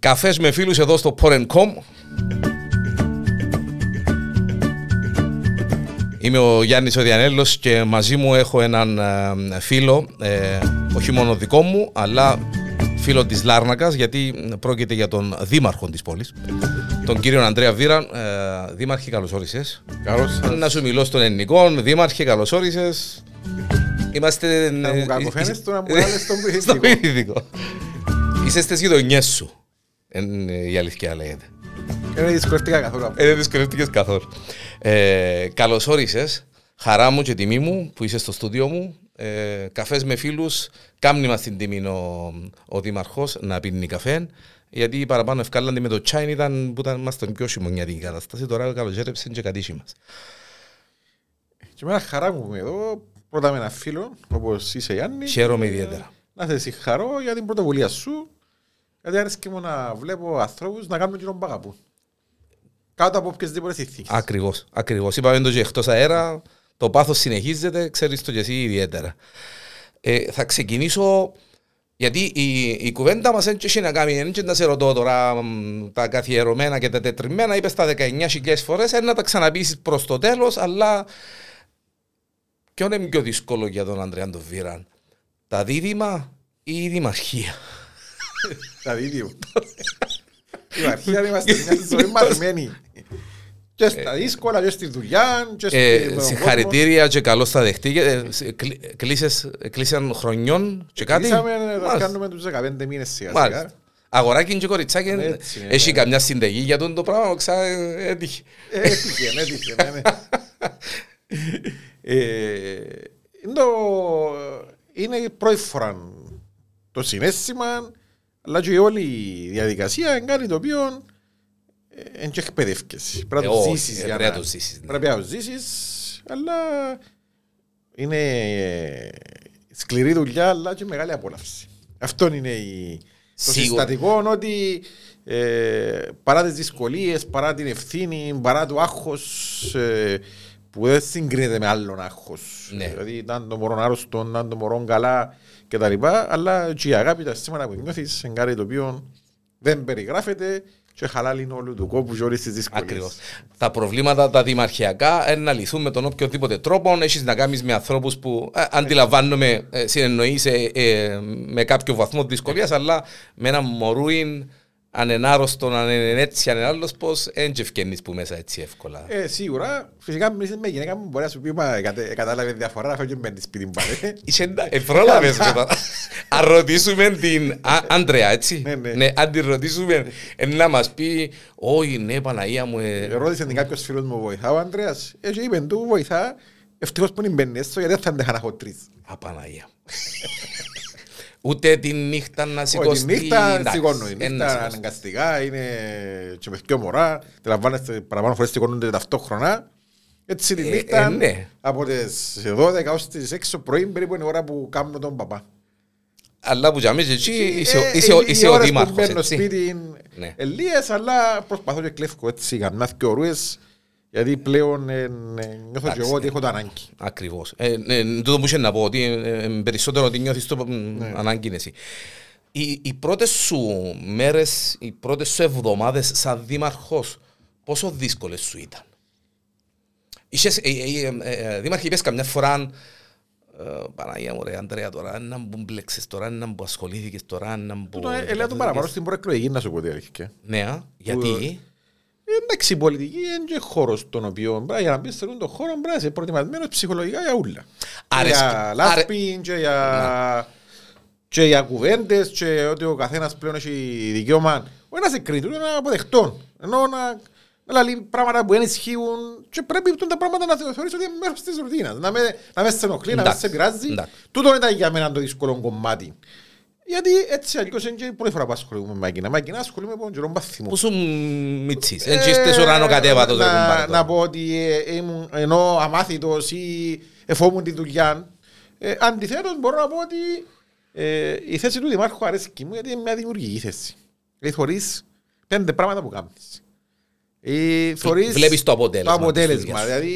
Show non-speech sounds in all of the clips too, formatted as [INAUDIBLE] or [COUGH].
Καφές με φίλους εδώ στο Porn.com Είμαι ο Γιάννης ο Διανέλος και μαζί μου έχω έναν ε, φίλο, ε, όχι μόνο δικό μου, αλλά φίλο της Λάρνακας, γιατί πρόκειται για τον δήμαρχο της πόλης, τον κύριο Ανδρέα Βίραν. Ε, δήμαρχε, καλώς όρισες. Καλώς σας. Να σου μιλώ στον ελληνικό, δήμαρχε, καλώς όρισες. Είμαστε... Να μου κακοφαίνεις το να μου βάλεις τον στο πληθυντικό. πληθυντικό. Είσαι στις γειτονιές σου, είναι η αλήθεια λέγεται. Δεν δυσκολευτήκα καθόλου. Ε, δεν δυσκολεύτηκες καθόλου. Ε, καλώς όρισες. Χαρά μου και τιμή μου που είσαι στο στούντιο μου. Ε, καφές με φίλους. Κάμνη μας την τιμή ο, ο Δήμαρχος να πίνει καφέ. Γιατί παραπάνω ευκάλαντι με το τσάιν ήταν που ήταν, ήμασταν πιο χειμωνιάτικη κατάσταση. Τώρα καλοκαίρεψε και κατήσι μας. Και εμένα χαρά μου είμαι εδώ, πρώτα με ένα φίλο, όπως είσαι Γιάννη. Χαίρομαι Ε, ιδιαίτερα. Να σε συγχαρώ για την πρωτοβουλία σου. Γιατί άρεσε μου να βλέπω ανθρώπους να κάνουν κοινό που αγαπούν. Κάτω από οποιασδήποτε συνθήκες. Ακριβώς, ακριβώς. Είπαμε το και εκτός αέρα, το πάθος συνεχίζεται, ξέρεις το και εσύ ιδιαίτερα. Ε, θα ξεκινήσω, γιατί η, η κουβέντα μας δεν έχει να κάνει, δεν έχει να σε ρωτώ τώρα μ, τα καθιερωμένα και τα τετριμμένα, είπες τα 19.000 φορές, είναι να τα ξαναπείσεις προς το τέλος, αλλά ποιο είναι πιο δύσκολο για τον Ανδρέα τον Βίραν, τα δίδυμα ή η δημαρχία; Τα δίδυο. Η αρχαία είμαστε μια ζωή μαθημένη. Και στα δύσκολα, και στη δουλειά, και Ε, στον συγχαρητήρια και καλώς θα δεχτείτε. Ε, σε- κλει- κλείσες- Κλείσαν χρονιών και κάτι. Κλείσαμε να Μάλιστα. κάνουμε τους 15 μήνες σιγά Μάλιστα. σιγά. Αγοράκι και κοριτσάκι Έτσι, ναι, έχει ναι. καμιά συνταγή για τον το πράγμα, ξα έτυχε. Ε, Έτυχε, έτυχε, ναι, ναι. Ε, είναι το- Είναι η πρώτη φορά το συνέστημα, αλλά και η όλη η διαδικασία είναι κάτι το οποίο ε, είναι και εκπαιδεύκες. Πρέπει να Ε, το όχι, ζήσεις. ε, για πρέπει να- να το ζήσεις, ναι. Πρέπει να το ζήσεις, αλλά είναι ε, σκληρή δουλειά, αλλά και μεγάλη απόλαυση. Αυτό είναι η... το Σίγουρα. συστατικό ότι ε, παρά τις δυσκολίες, παρά την ευθύνη, παρά το άγχος ε, που δεν συγκρίνεται με άλλον άγχος. Ναι. Δηλαδή ήταν το μωρό άρρωστο, ήταν το μωρό καλά κτλ. Αλλά και η αγάπη τα σήμερα που νιώθεις είναι κάτι το οποίο δεν περιγράφεται και χαλάλει όλου του κόπου και όλες τις δυσκολίες. Ακριβώς. Τα προβλήματα τα δημαρχιακά είναι να λυθούν με τον οποιοδήποτε τρόπο. Έχεις να κάνεις με ανθρώπους που ε, αντιλαμβάνομαι ε, συνεννοείσαι ε, με κάποιο βαθμό δυσκολίας, αλλά με ένα μωρούιν ανενάρρωστον, αν είναι έτσι, αν είναι άλλος, πώς δεν και ευκαινείς που μέσα έτσι εύκολα. Ε, σίγουρα, φυσικά μιλήσεις με γυναίκα μου μπορεί να σου πει «Μα, κατε- κατάλαβες διαφορά να φεύγει με τη σπίτι μου πάλι. [LAUGHS] Είσαι εντα- ε, πρόλαβες μετά. Αν ρωτήσουμε την Α- Άντρεα, έτσι. Ναι, ναι. Ναι, αν την ρωτήσουμε, ε, να μας πει, όχι, ναι, Παναγία μου, ε, Ρώτησε την κάποιος φίλος μου βοηθά ο Ανδρέας. Ε, και είπε του βοηθά, ευτυχώς που είναι μπαίνεις έστω γιατί δεν θα αντέχα να έχω τρεις. Α, Παναγία. [LAUGHS] Ούτε τη νύχτα να Όχι, σηκωστεί. τη νύχτα εντάξει, σηκώνω, η εν να νύχτα σηκώσει. αναγκαστικά είναι και με δυο μωρά, τραβάνεστε παραπάνω φορές σηκώνονται ταυτόχρονα. Έτσι τη Ε, νύχτα, ε, ναι. από τις 12 ως τις 6 το πρωί περίπου είναι η ώρα που κάνω τον παπά. Αλλά που για μένα εκεί είσαι ο- Ε, είσαι ο- οι είσαι ο ώρες που δήμαρχος, μπαίνω έτσι. σπίτι Ναι. είναι ελίες, αλλά προσπαθώ και κλέφκω έτσι καμιά δυο ώρες, γιατί πλέον ε, ε, νιώθω και Εντάξει, εγώ ότι ε. έχω το ανάγκη. Ακριβώς. Ε, ε, τούτο που είχες να πω, ότι ε, ε, περισσότερο ότι νιώθεις το Ναι. ανάγκη είναι εσύ. Οι, οι πρώτες σου μέρες, οι πρώτες σου εβδομάδες σαν δήμαρχος, πόσο δύσκολες σου ήταν; Είχες, ε, ε, ε, ε, δήμαρχε, είπες καμιά φορά, ε, Παναγία μου ρε Αντρέα τώρα, να μου μπλέξες τώρα, να μου ασχολήθηκες τώρα, να μου... Τούτο, ε, Ελέα το παραπάνω στην προεκλογική να σου πω τι αλήθεια. Ναι, α, γιατί... Ε, Εντάξει, η πολιτική είναι και χώρος τον οποίο μπρά, για να μπεις σε αυτόν τον χώρο πρέπει να είσαι προετοιμασμένος ψυχολογικά για ούλα. Άρεσε- Για άρε- λάσπη και για, και για κουβέντες και ότι ο καθένας πλέον έχει δικαίωμα όχι να σε κρίνει, ούτε να αποδεχτών. Ενώ να, να λέει πράγματα που δεν ισχύουν και πρέπει τα πράγματα να θεωρείς ότι είναι μέρος της ρουτίνας. Να με, να μες σε ενοχλεί, να μες Εντάξει, σε πειράζει. εντάξει. Τούτο ήταν για μένα το δύσκολο κομμάτι. Γιατί έτσι αλλιώς είναι και η πρώτη φορά που ασχολούμαι με εκείνα. Με εκείνα ασχολούμαι με τον καιρό παθήμο. Που σου μητσείς, έτσι είστε ουρανό κατέβατος ρε Ε, να, κουμπάρε να τώρα. πω ότι ε, ήμουν ενώ αμάθητος ή εφόμουν τη δουλειά. Ε, αντιθέτως μπορώ να πω ότι ε, η θέση του Δημάρχου αρέσει και μου γιατί είναι μια δημιουργική θέση. Δηλαδή θωρείς πέντε πράγματα που κάνεις. Ε, θωρείς Βλέπεις το αποτέλεσμα Το της αποτέλεσμα. δουλειάς σου. Δηλαδή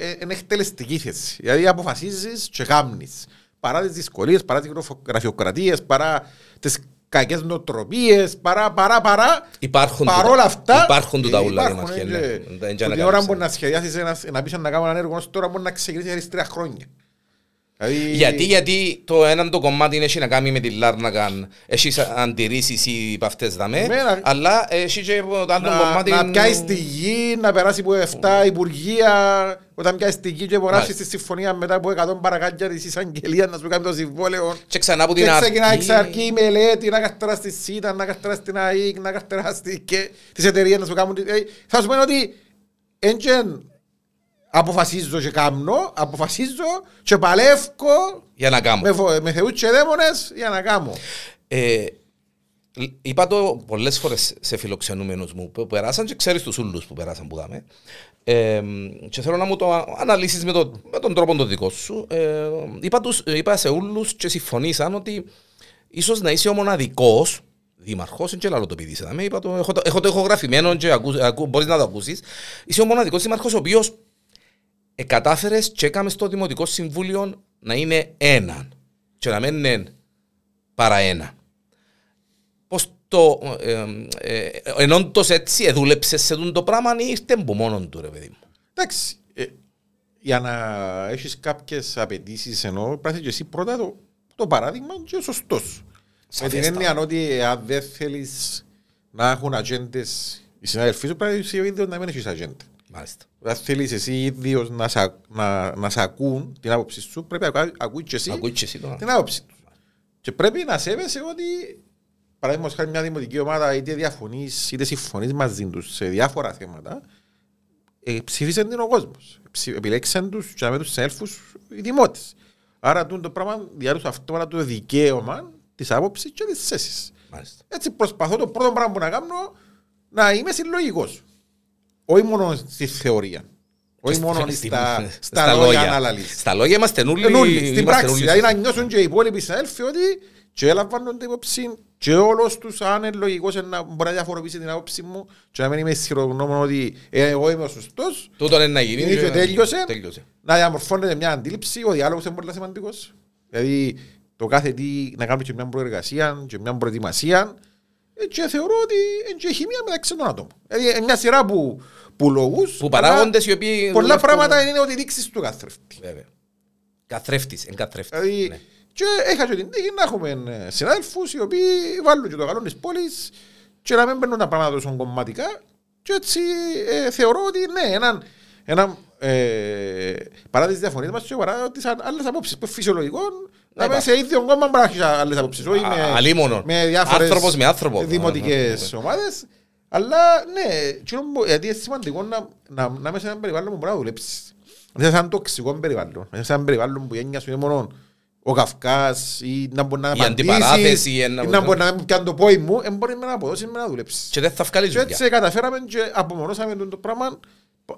ε, είναι εκτελεστική θέση. Δηλαδή αποφασίζεις και κάνεις. Παρά τις δυσκολίες, παρά τις γραφειοκρατίες, παρά τις κακές νοοτροπίες, παρά, παρά, παρά. Υπάρχουν Παρόλα τούτα. αυτά, Υπάρχουν τούτα ε, ούλα, υπάρχουν, Δημαρχέ, ε, ναι. και- Δεν- δεν που είναι την ώρα κανείς. που να σχεδιάσεις ένα, να πεις να κάνουμε ένα έργο, τώρα μπορεί να ξεκινήσεις χωρίς τρία χρόνια. Δηλαδή, Γιατί, γιατί το έναν το κομμάτι έχει να κάνει με τη Λάρνακα, έχει αντιρρήσεις ή από αυτές δαμέ, Εμένα- αλλά έχει και το άλλο να, κομμάτι... να πιάσεις τη γη, να περάσει από 7 υπουργεία, όταν πιάσεις τη γη και υπογράψεις τη Μάλιστα. συμφωνία μετά από 100 παρακάτια της εισαγγελίας να σου κάνει το συμβόλαιο. Και ξανά από την Και ξεκινάει αρχή... εξ αρχή η μελέτη, να καρτεράς τη ΣΥΤΑ, να καρτεράς την ΑΕΚ, να καρτεράς τη- και τις εταιρείες να σου κάνουν... τη- ε, Θα σου πω ότι έντζεν αποφασίζω και κάμνω, αποφασίζω και παλεύω Για να κάνω. με, φο- με θεούς και δαίμονες για να κάνω. Ε, είπα το πολλές φορές σε φιλοξενούμενους μου που περάσαν και ξέρεις τους ούλους που περάσαν που δάμε. Ε, και θέλω να μου το αναλύσεις με, το, με τον τρόπο το δικό σου. Ε, είπα, τους, είπα σε ούλους και συμφωνήσαν ότι ίσως να είσαι ο μοναδικός Δήμαρχος, δεν ξέρω το παιδί σε είπα το, έχω, το, έχω το ηχογραφημένο και ακού, ακού, μπορείς να το ακούσεις. Είσαι ο μοναδικός δήμαρχος ο οποίος ε, κατάφερες και έκαμε στο Δημοτικό Συμβούλιο να είναι έναν και να μην είναι παρά ένα. Πώς το, ε, ε, ε, ενώ όντως έτσι εδούλεψες σε τούτο το πράγμα ή ήρθε από μόνον του ρε παιδί μου. Εντάξει, ε, για να έχεις κάποιες απαιτήσεις ενώ πρέπει και εσύ πρώτα το, το παράδειγμα και ο σωστός. Με την Σαφέστα. έννοια ότι αν δεν θέλεις να έχουν ατζέντες οι συνάδελφοί σου πρέπει εσύ ο ίδιος να μην έχεις ατζέντα. Μάλιστα. Αν θέλεις εσύ ίδιος να, σ' α- να, να σ' ακούν την άποψη σου πρέπει να ακού- ακούεις και εσύ Ακούεις και εσύ το. την άποψη τους. Και πρέπει να σέβεσαι ότι παραδείγματος χάρη μια δημοτική ομάδα είτε διαφωνείς είτε συμφωνείς μαζί τους σε διάφορα θέματα ε, ψήφισαν την ο κόσμος. Ψη- Επιλέξαν τους και με τους συνέλφους οι δημότες. Άρα τούτο το πράγμα διάρκεια αυτόματα το δικαίωμα της άποψης και της θέσης. Μάλιστα. Έτσι προσπαθώ το πρώτο πράγμα που να κάνω να είμαι συλλογικός. Όχι μόνο στη θεωρία. Όχι μόνο Στη- στα, στα, λόγια ανάλυσης. Στα λόγια είμαστε νουλοι. Ενούλη, στην είμαστε πράξη. νουλοι. Δηλαδή να νιώσουν και οι υπόλοιποι συνάδελφοι ότι και έλαμβανονται υπόψη και όλος τους αν είναι λογικός να μπορεί να διαφοροποιήσει την άποψη μου και να μην είμαι ισχυρογνώμων ότι ε, εγώ είμαι ο σωστός Τούτο είναι να γίνει. είναι και τέλειωσε Τέλειωσε. να διαμορφώνεται μια αντίληψη ο διάλογος είναι πολύ σημαντικός δηλαδή το κάθε τι να κάνουμε και μια προεργασία και μια προετοιμασία ε, και θεωρώ ότι είναι και χημία μεταξύ των ατόμων δηλαδή είναι μια σειρά που, που λόγους Που αλλά παράγοντες οι οποίοι... πολλά δουλεύουν- πράγματα είναι ότι δείξεις του καθρέφτη Βέβαια. Καθρέφτης, εν καθρέφτης. Δηλαδή, Ναι. και είχα και την τύχη να έχουμε ε, συνάδελφους οι οποίοι βάλουν και το καλό της πόλης και να μην παίρνουν τα πράγματα τόσο κομματικά και έτσι ε, θεωρώ ότι ναι, έναν, έναν ε, παρά τις διαφωνίες μας και παρά τις α- άλλες απόψεις που είναι φυσιολογικό να είμαι υπάρχει. σε ίδιο κόμμα μπορεί να έχεις άλλες απόψεις όχι Α, με, αλίμονο. με διάφορες Άνθρωπος με άνθρωπο. δημοτικές ομάδες αλλά ναι, εκείνο που- γιατί είναι σημαντικό να, να, να είμαι σε έναν περιβάλλον που μπορεί να δουλέψεις. Δεν είναι σαν τοξικό περιβάλλον. Είναι σαν περιβάλλον που η έννοιας σου είναι μόνο ο Καυκάς ή να μπορεί να Η απαντήσεις αντιπαράθεση, ή ένα- να μπορεί να μην πιάνει το πόη μου, δεν μπορεί να αποδώσει με να δουλέψεις. Και δεν θα βγάλει Και δουλειά. έτσι καταφέραμε και απομονώσαμε το πράγμα,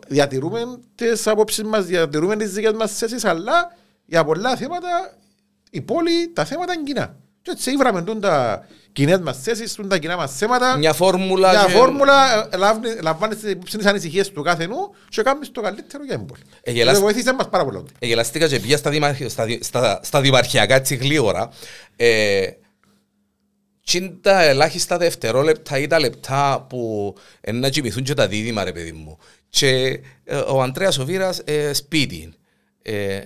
διατηρούμε τις απόψεις μας, διατηρούμε τις δικές μας θέσεις, αλλά για πολλά θέματα η πόλη, τα θέματα είναι κοινά. Και έτσι ήβραμε τούν τα κοινές μας θέσεις, τούν τα κοινά μας θέματα. Μια φόρμουλα. Μια και- φόρμουλα, ε, λαμβάνεις- λαμβάνεις υπόψη τις ανησυχίες του κάθε νου και κάνεις το καλύτερο για την πόλη. Ε, γελάς- Και βοήθησε μας πάρα πολύ. Εγελαστήκα και πήγα στα, δημαρχ- στα, δι- στα, στα δημαρχιακά έτσι γλύωρα. Ε, τσιν τα ελάχιστα δευτερόλεπτα ή τα λεπτά που ε, να κοιμηθούν και τα δίδυμα ρε παιδί μου. Και ε, ο Αντρέας ο Βίρας ε, σπίτι. Ε,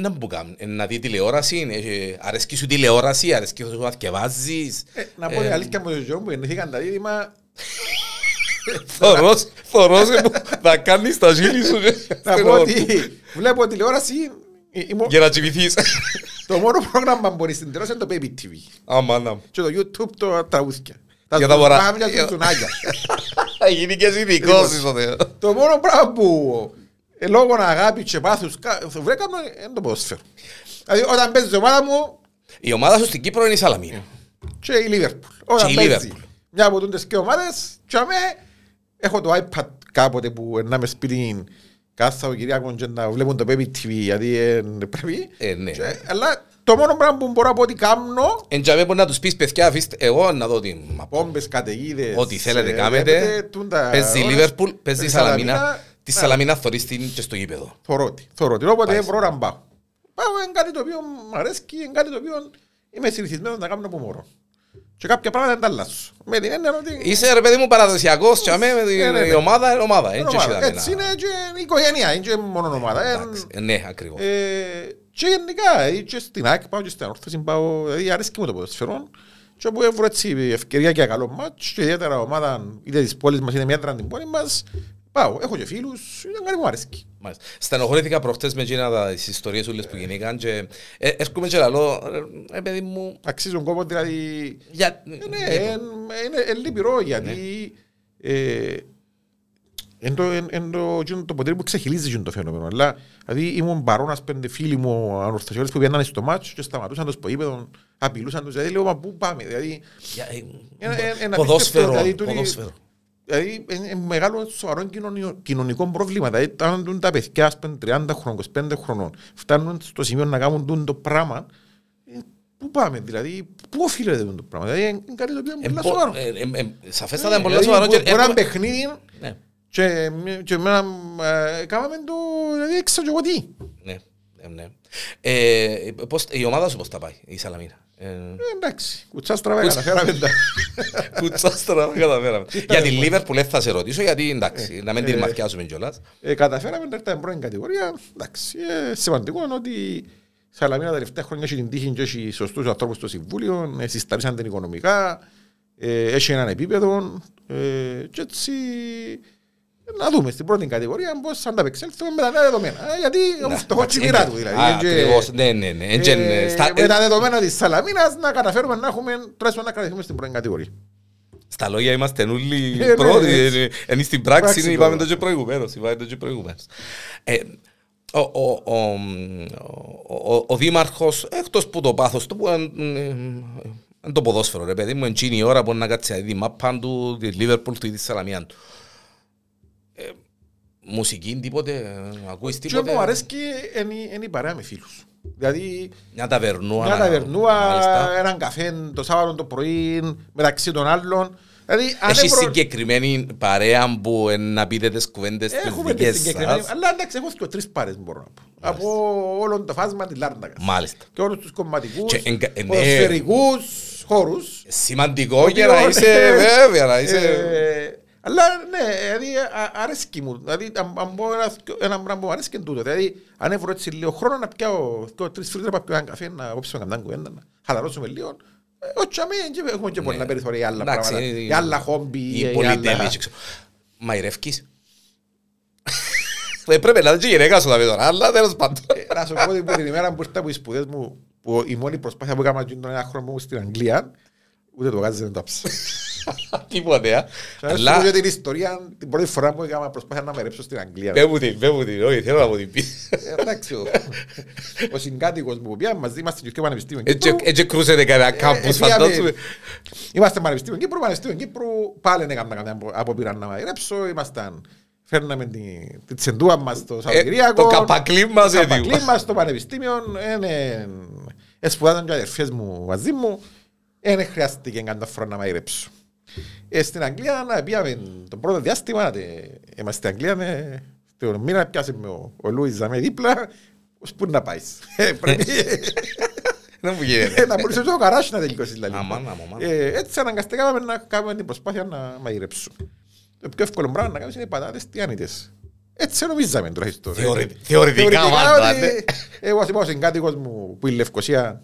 να μου κάνει, ε, να δει τηλεόραση, ε, αρέσκει σου τηλεόραση, αρέσκει σου να θκευάζεις. Ε, Να πω την αλήθεια μου τον Γιώργο που γεννήθηκαν τα δίδυμα, [LAUGHS] Θωρός, θωρός ε, που θα κάνεις τα ζήλη σου. ε, να πω ότι βλέπω τηλεόραση, ε, ήμουν- Για να κοιμηθείς. το μόνο πρόγραμμα που μπορείς στην τηλεόραση είναι το Baby TV. Άμα να. και το YouTube το τραγούδια. Για τα μωρά. Πάμε για τσουνάκια. Θα γίνει και [LAUGHS] ειδικός είσαι ο Θεός. Το μόνο πράγμα που ε, λόγω αγάπη και πάθους κα- βρέκαμε είναι το ποδόσφαιρο. Δηλαδή όταν παίζει η ομάδα μου Η ομάδα σου στην Κύπρο είναι η Σαλαμίνα. και η Λίβερπουλ. Όταν η παίζει Liverpool. μια από τούντες και ομάδες και αμέ έχω το iPad κάποτε που να με σπίτι κάθε ο Κυριάκο και να βλέπουν το Baby TV γιατί ε, πρέπει. Ε, ναι. Και- Αλλά το μόνο πράγμα που μπορώ να πω ότι κάνω Εν τζαμέ μπορεί να τους πεις παιδιά αφήστε εγώ να δω την μαπό. πόμπες, καταιγίδες. Ό,τι θέλετε ε, κάνετε. βλέπετε, τούντα Παίζει η ώρες. Λίβερπουλ, παίζει η Σαλαμίνα. Τη Ναι. Σαλαμίνα θωρείς την και στο γήπεδο. Θωρώ τη. Θωρώ τη. Όποτε Πάει. βρω να πάω. Πάω είναι κάτι το οποίο μου αρέσει, είναι κάτι το οποίο είμαι συνηθισμένος να κάνω από μωρό. Και κάποια πράγματα δεν τα αλλάσω. Με την έννοια ότι... Είσαι ρε παιδί μου παραδοσιακός και αμέ με Ναι, την ναι, ναι. η ομάδα είναι ομάδα. είναι είναι και ομάδα. εσύ Έτσι δαμένα. είναι και η οικογένεια, είναι και μόνο ομάδα. Ε, Εντάξει, ε, Ναι, ακριβώς. ε, Και γενικά, ε, και στην ΑΕΚ πάω και στην Ανόρθωση πάω, δηλαδή αρέσκει μου το ποδοσφαιρό. Και όπου έβρω έτσι ευκαιρία για καλό μάτς και ιδιαίτερα ομάδα είτε της πόλης μας είτε μια την πόλη μας, πάω. Έχω και φίλους, ήταν κάτι που μου αρέσκει. Μάλιστα. Στενοχωρήθηκα προχτές με εκείνα τα- τις ιστορίες όλες που γεννήκαν και ε, έρχομαι και λαλώ, ρε παιδί μου, Αξίζουν κόπο δηλαδή για... Ε, Ναι, εν- είναι εν λυπηρό γιατί ε, εν το- εν- εν το εκείνο το ποτήρι που ξεχυλίζει εκείνο το φαινόμενο. Αλλά δηλαδή ήμουν παρόνας πέντε φίλοι μου ανορθωσιώτες που πήγαιναν στο μάτσο και σταματούσαν το σποήπεδο, απειλούσαν τους. Δηλαδή λέω, μα πού πάμε. Δηλαδή, για- ε, ένα- ένα- ένα Ποδόσφαιρο, απίστευτο, δηλαδή, τούτη- ποδόσφαιρο. δηλαδή είναι είναι μεγάλο σοβαρό κοινωνιο- κοινωνικό πρόβλημα. Δηλαδή, όταν τα παιδιά ας πούμε, 30 χρόνων, 25 χρονών φτάνουν στο σημείο να κάνουν τούτο το πράγμα, ε, πού πάμε, δηλαδή, πού οφείλεται τούτο το πράγμα. Δηλαδή, είναι κάτι το οποίο είναι Ε, πολύ πο- σοβαρό. ε, ε, ε, Σαφέστατα είναι Δηλαδή, πολύ σοβαρό και μπορεί- Μπορεί ένα έρχομαι- παιχνίδι Ναι, και, και εμένα, ε, κάναμε το, δηλαδή έξω και εγώ τι. ναι, ναι, ναι. Ε, πώς- Η ομάδα σου πώς τα πάει, η Σαλαμίνα. Ε, Ε, εντάξει, κουτσάς στραβά καταφέραμε τα. [LAUGHS] Κουτσάστρα, καταφέραμε. Για την Λίβερπουλ δεν θα σε ρωτήσω, γιατί εντάξει, να μην την ε, μαθιάσουμε κιόλας. Ε, καταφέραμε να έρθουμε πρώην κατηγορία. Εντάξει, ε, σημαντικό είναι ότι η Σαλαμίνα τα τελευταία χρόνια έχει την τύχη και έχει σωστούς ανθρώπους στο Συμβούλιο, ε, συσταρίσαν την οικονομικά, ε, έχει έναν επίπεδο ε, και έτσι ε, να δούμε στην πρώτη κατηγορία πώς θα ανταπεξέλθουμε με τα νέα δεδομένα. Ε, γιατί ο φτωχός Εντάξει, η μοίρα έντια- του δηλαδή. Α, είναι και- Ακριβώς, ναι, ναι, ναι. Έντια, Ε, στα- με τα δεδομένα της Σαλαμίνας να καταφέρουμε να έχουμε τουλάχιστον να κρατηθούμε στην πρώτη κατηγορία. Στα λόγια είμαστε όλοι Ε, ναι, πρώτοι, έτσι. ε, ενώ στην πράξη Πράξη είναι, είπαμε τώρα. το και προηγουμένως, είπαμε το και προηγουμένως. Ε, ο, ο, ο, ο, ο, ο δήμαρχος, εκτός που το πάθος του, που είναι το ποδόσφαιρο, ρε παιδί μου, εκείνη η ώρα που να κάτσει να δει μάπαν του, τη Λίβερπουλ του ή τη Σαλαμιάν του. Ε, μουσική, τίποτε, ε, ακούεις Και τίποτε. μου αρέσει είναι είναι η παρέα με φίλους. Δηλαδή Μια ταβερνούα. μια να- ταβερνούα, μάλιστα. έναν καφέ το Σάββατο το πρωί μεταξύ των άλλων. Δηλαδή αν Έχεις έβρω- συγκεκριμένη παρέα που ε, να πείτε τις κουβέντες τις έχουμε τη δικές συγκεκριμένη, σας. αλλά εντάξει έχω και τρεις πάρες μπορώ να πω. Από όλο το φάσμα της Λάρνακας. Μάλιστα. Και όλους τους κομματικούς, Και εγκα- ε, ναι. ποδοσφαιρικούς χώρους. Σημαντικό για να είσαι βέβαια, να είσαι... Ε, Αλλά ναι, δηλαδή α- αρέσκει μου. Δηλαδή, αν αν πω ένα- ένα πράγμα που μου αρέσκει είναι τούτο. Δηλαδή, αν έβρω έτσι λίγο χρόνο να πιάω δύο, τρεις φίλους να πάω πιω έναν καφέ, να κόψουμε καμιά κουβέντα, να χαλαρώσουμε λίγο. Ε, Όχι, αμέ, και έχουμε και πολλά περιθώρια για άλλα Ναι. Εντάξει, πράγματα. είναι- Για άλλα χόμπι. Η για πολυτέλεια. άλλα- και ξέρω. Μαϊρεύκεις. Ε, Πρέπει να είναι και η γυναίκα σου θα πει τώρα, αλλά τέλος πάντων. Ε, Να σου πω ότι την ημέρα που ήρθα από τις σπουδές μου, που η μόνη προσπάθεια που έκανα εκείνον τον ένα χρόνο μου στην Αγγλία, ούτε το γάζι δεν το άψα. [LAUGHS] Τίποτε, α. Θα σου Αλλά πω για την ιστορία, την πρώτη φορά που έκανα προσπάθεια να με ρέψω στην Αγγλία. πέ μου την, πέ μου την, όχι, θέλω να μου την πεις. Ε, Εντάξει, ο- ο συγκάτοικος μου που πήγαμε μαζί, είμαστε και πανεπιστήμιο Έτσι- Κύπρου. Έτσι κρούσετε κανένα κάμπους, ε, πήγαμε- φαντάζομαι. Είμαστε πανεπιστήμιο Κύπρου, πανεπιστήμιο Κύπρου, πάλι δεν έκανα καμιά απόπειρα να μαϊρέψω, ήμασταν, φέρναμε τη- τη τσεντούα μας στο Ε, Σαββατοκυριακό. Το καπακλί μας το καπακλί έτοιμο. μας στο πανεπιστήμιο, είναι- ε, σπουδάζαν και αδερφές μου μαζί μου, δεν χρειάστηκε καμιά φορά να μαϊρέψω. Ε, στην Αγγλία να πήγαμε το πρώτο διάστημα, ε, είμαστε στην Αγγλία, ε, στον μήνα πιάσε με ο, ο Λούις με δίπλα, ως πού να πάεις. [LAUGHS] Ε, πρέπει Δεν μου γίνεται. ε, να μπορούσες και ο καράσι να τελειώσει δηλαδή. Αμάν, αμάν. Ε, Έτσι αναγκαστήκαμε να κάνουμε την προσπάθεια να μαγειρέψουμε. Το πιο εύκολο πράγμα να κάνεις είναι οι πατάτες τιάνιτες. Έτσι νομίζαμε τουλάχιστον. Θεωρη- Ε, θεωρητικά, μάλλον, ότι- ναι. Εγώ ας είπα ο συγκάτοικος μου που η Λευκοσία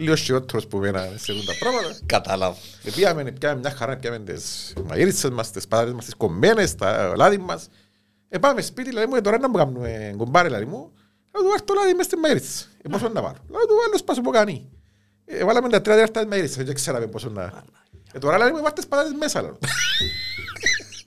λίγο χειρότερος που εμένα σε αυτά τα πράγματα. Κατάλαβα. Και πήγαμε, πιάμε μια χαρά, πιάμε τις μαγείριτσες μας, τις πατάτες μας, τις κομμένες, τα λάδι μας. Ε, πάμε σπίτι, λέει μου, «Ε, τώρα να μου κάνουμε κομπάρε, λέει μου. Λέω του, «Βάρ' το λάδι μες στη μαγείριτσα. Ε, πόσο να βάλω. Λέω του, άλλος πάσο που κάνει. Ε, βάλαμε τα τρία τέταρτα της μαγείριτσας, δεν ξέραμε πόσο να... Ε, τώρα λέει μου, βάρ' τις πατάτες μέσα, λέω. [LAUGHS]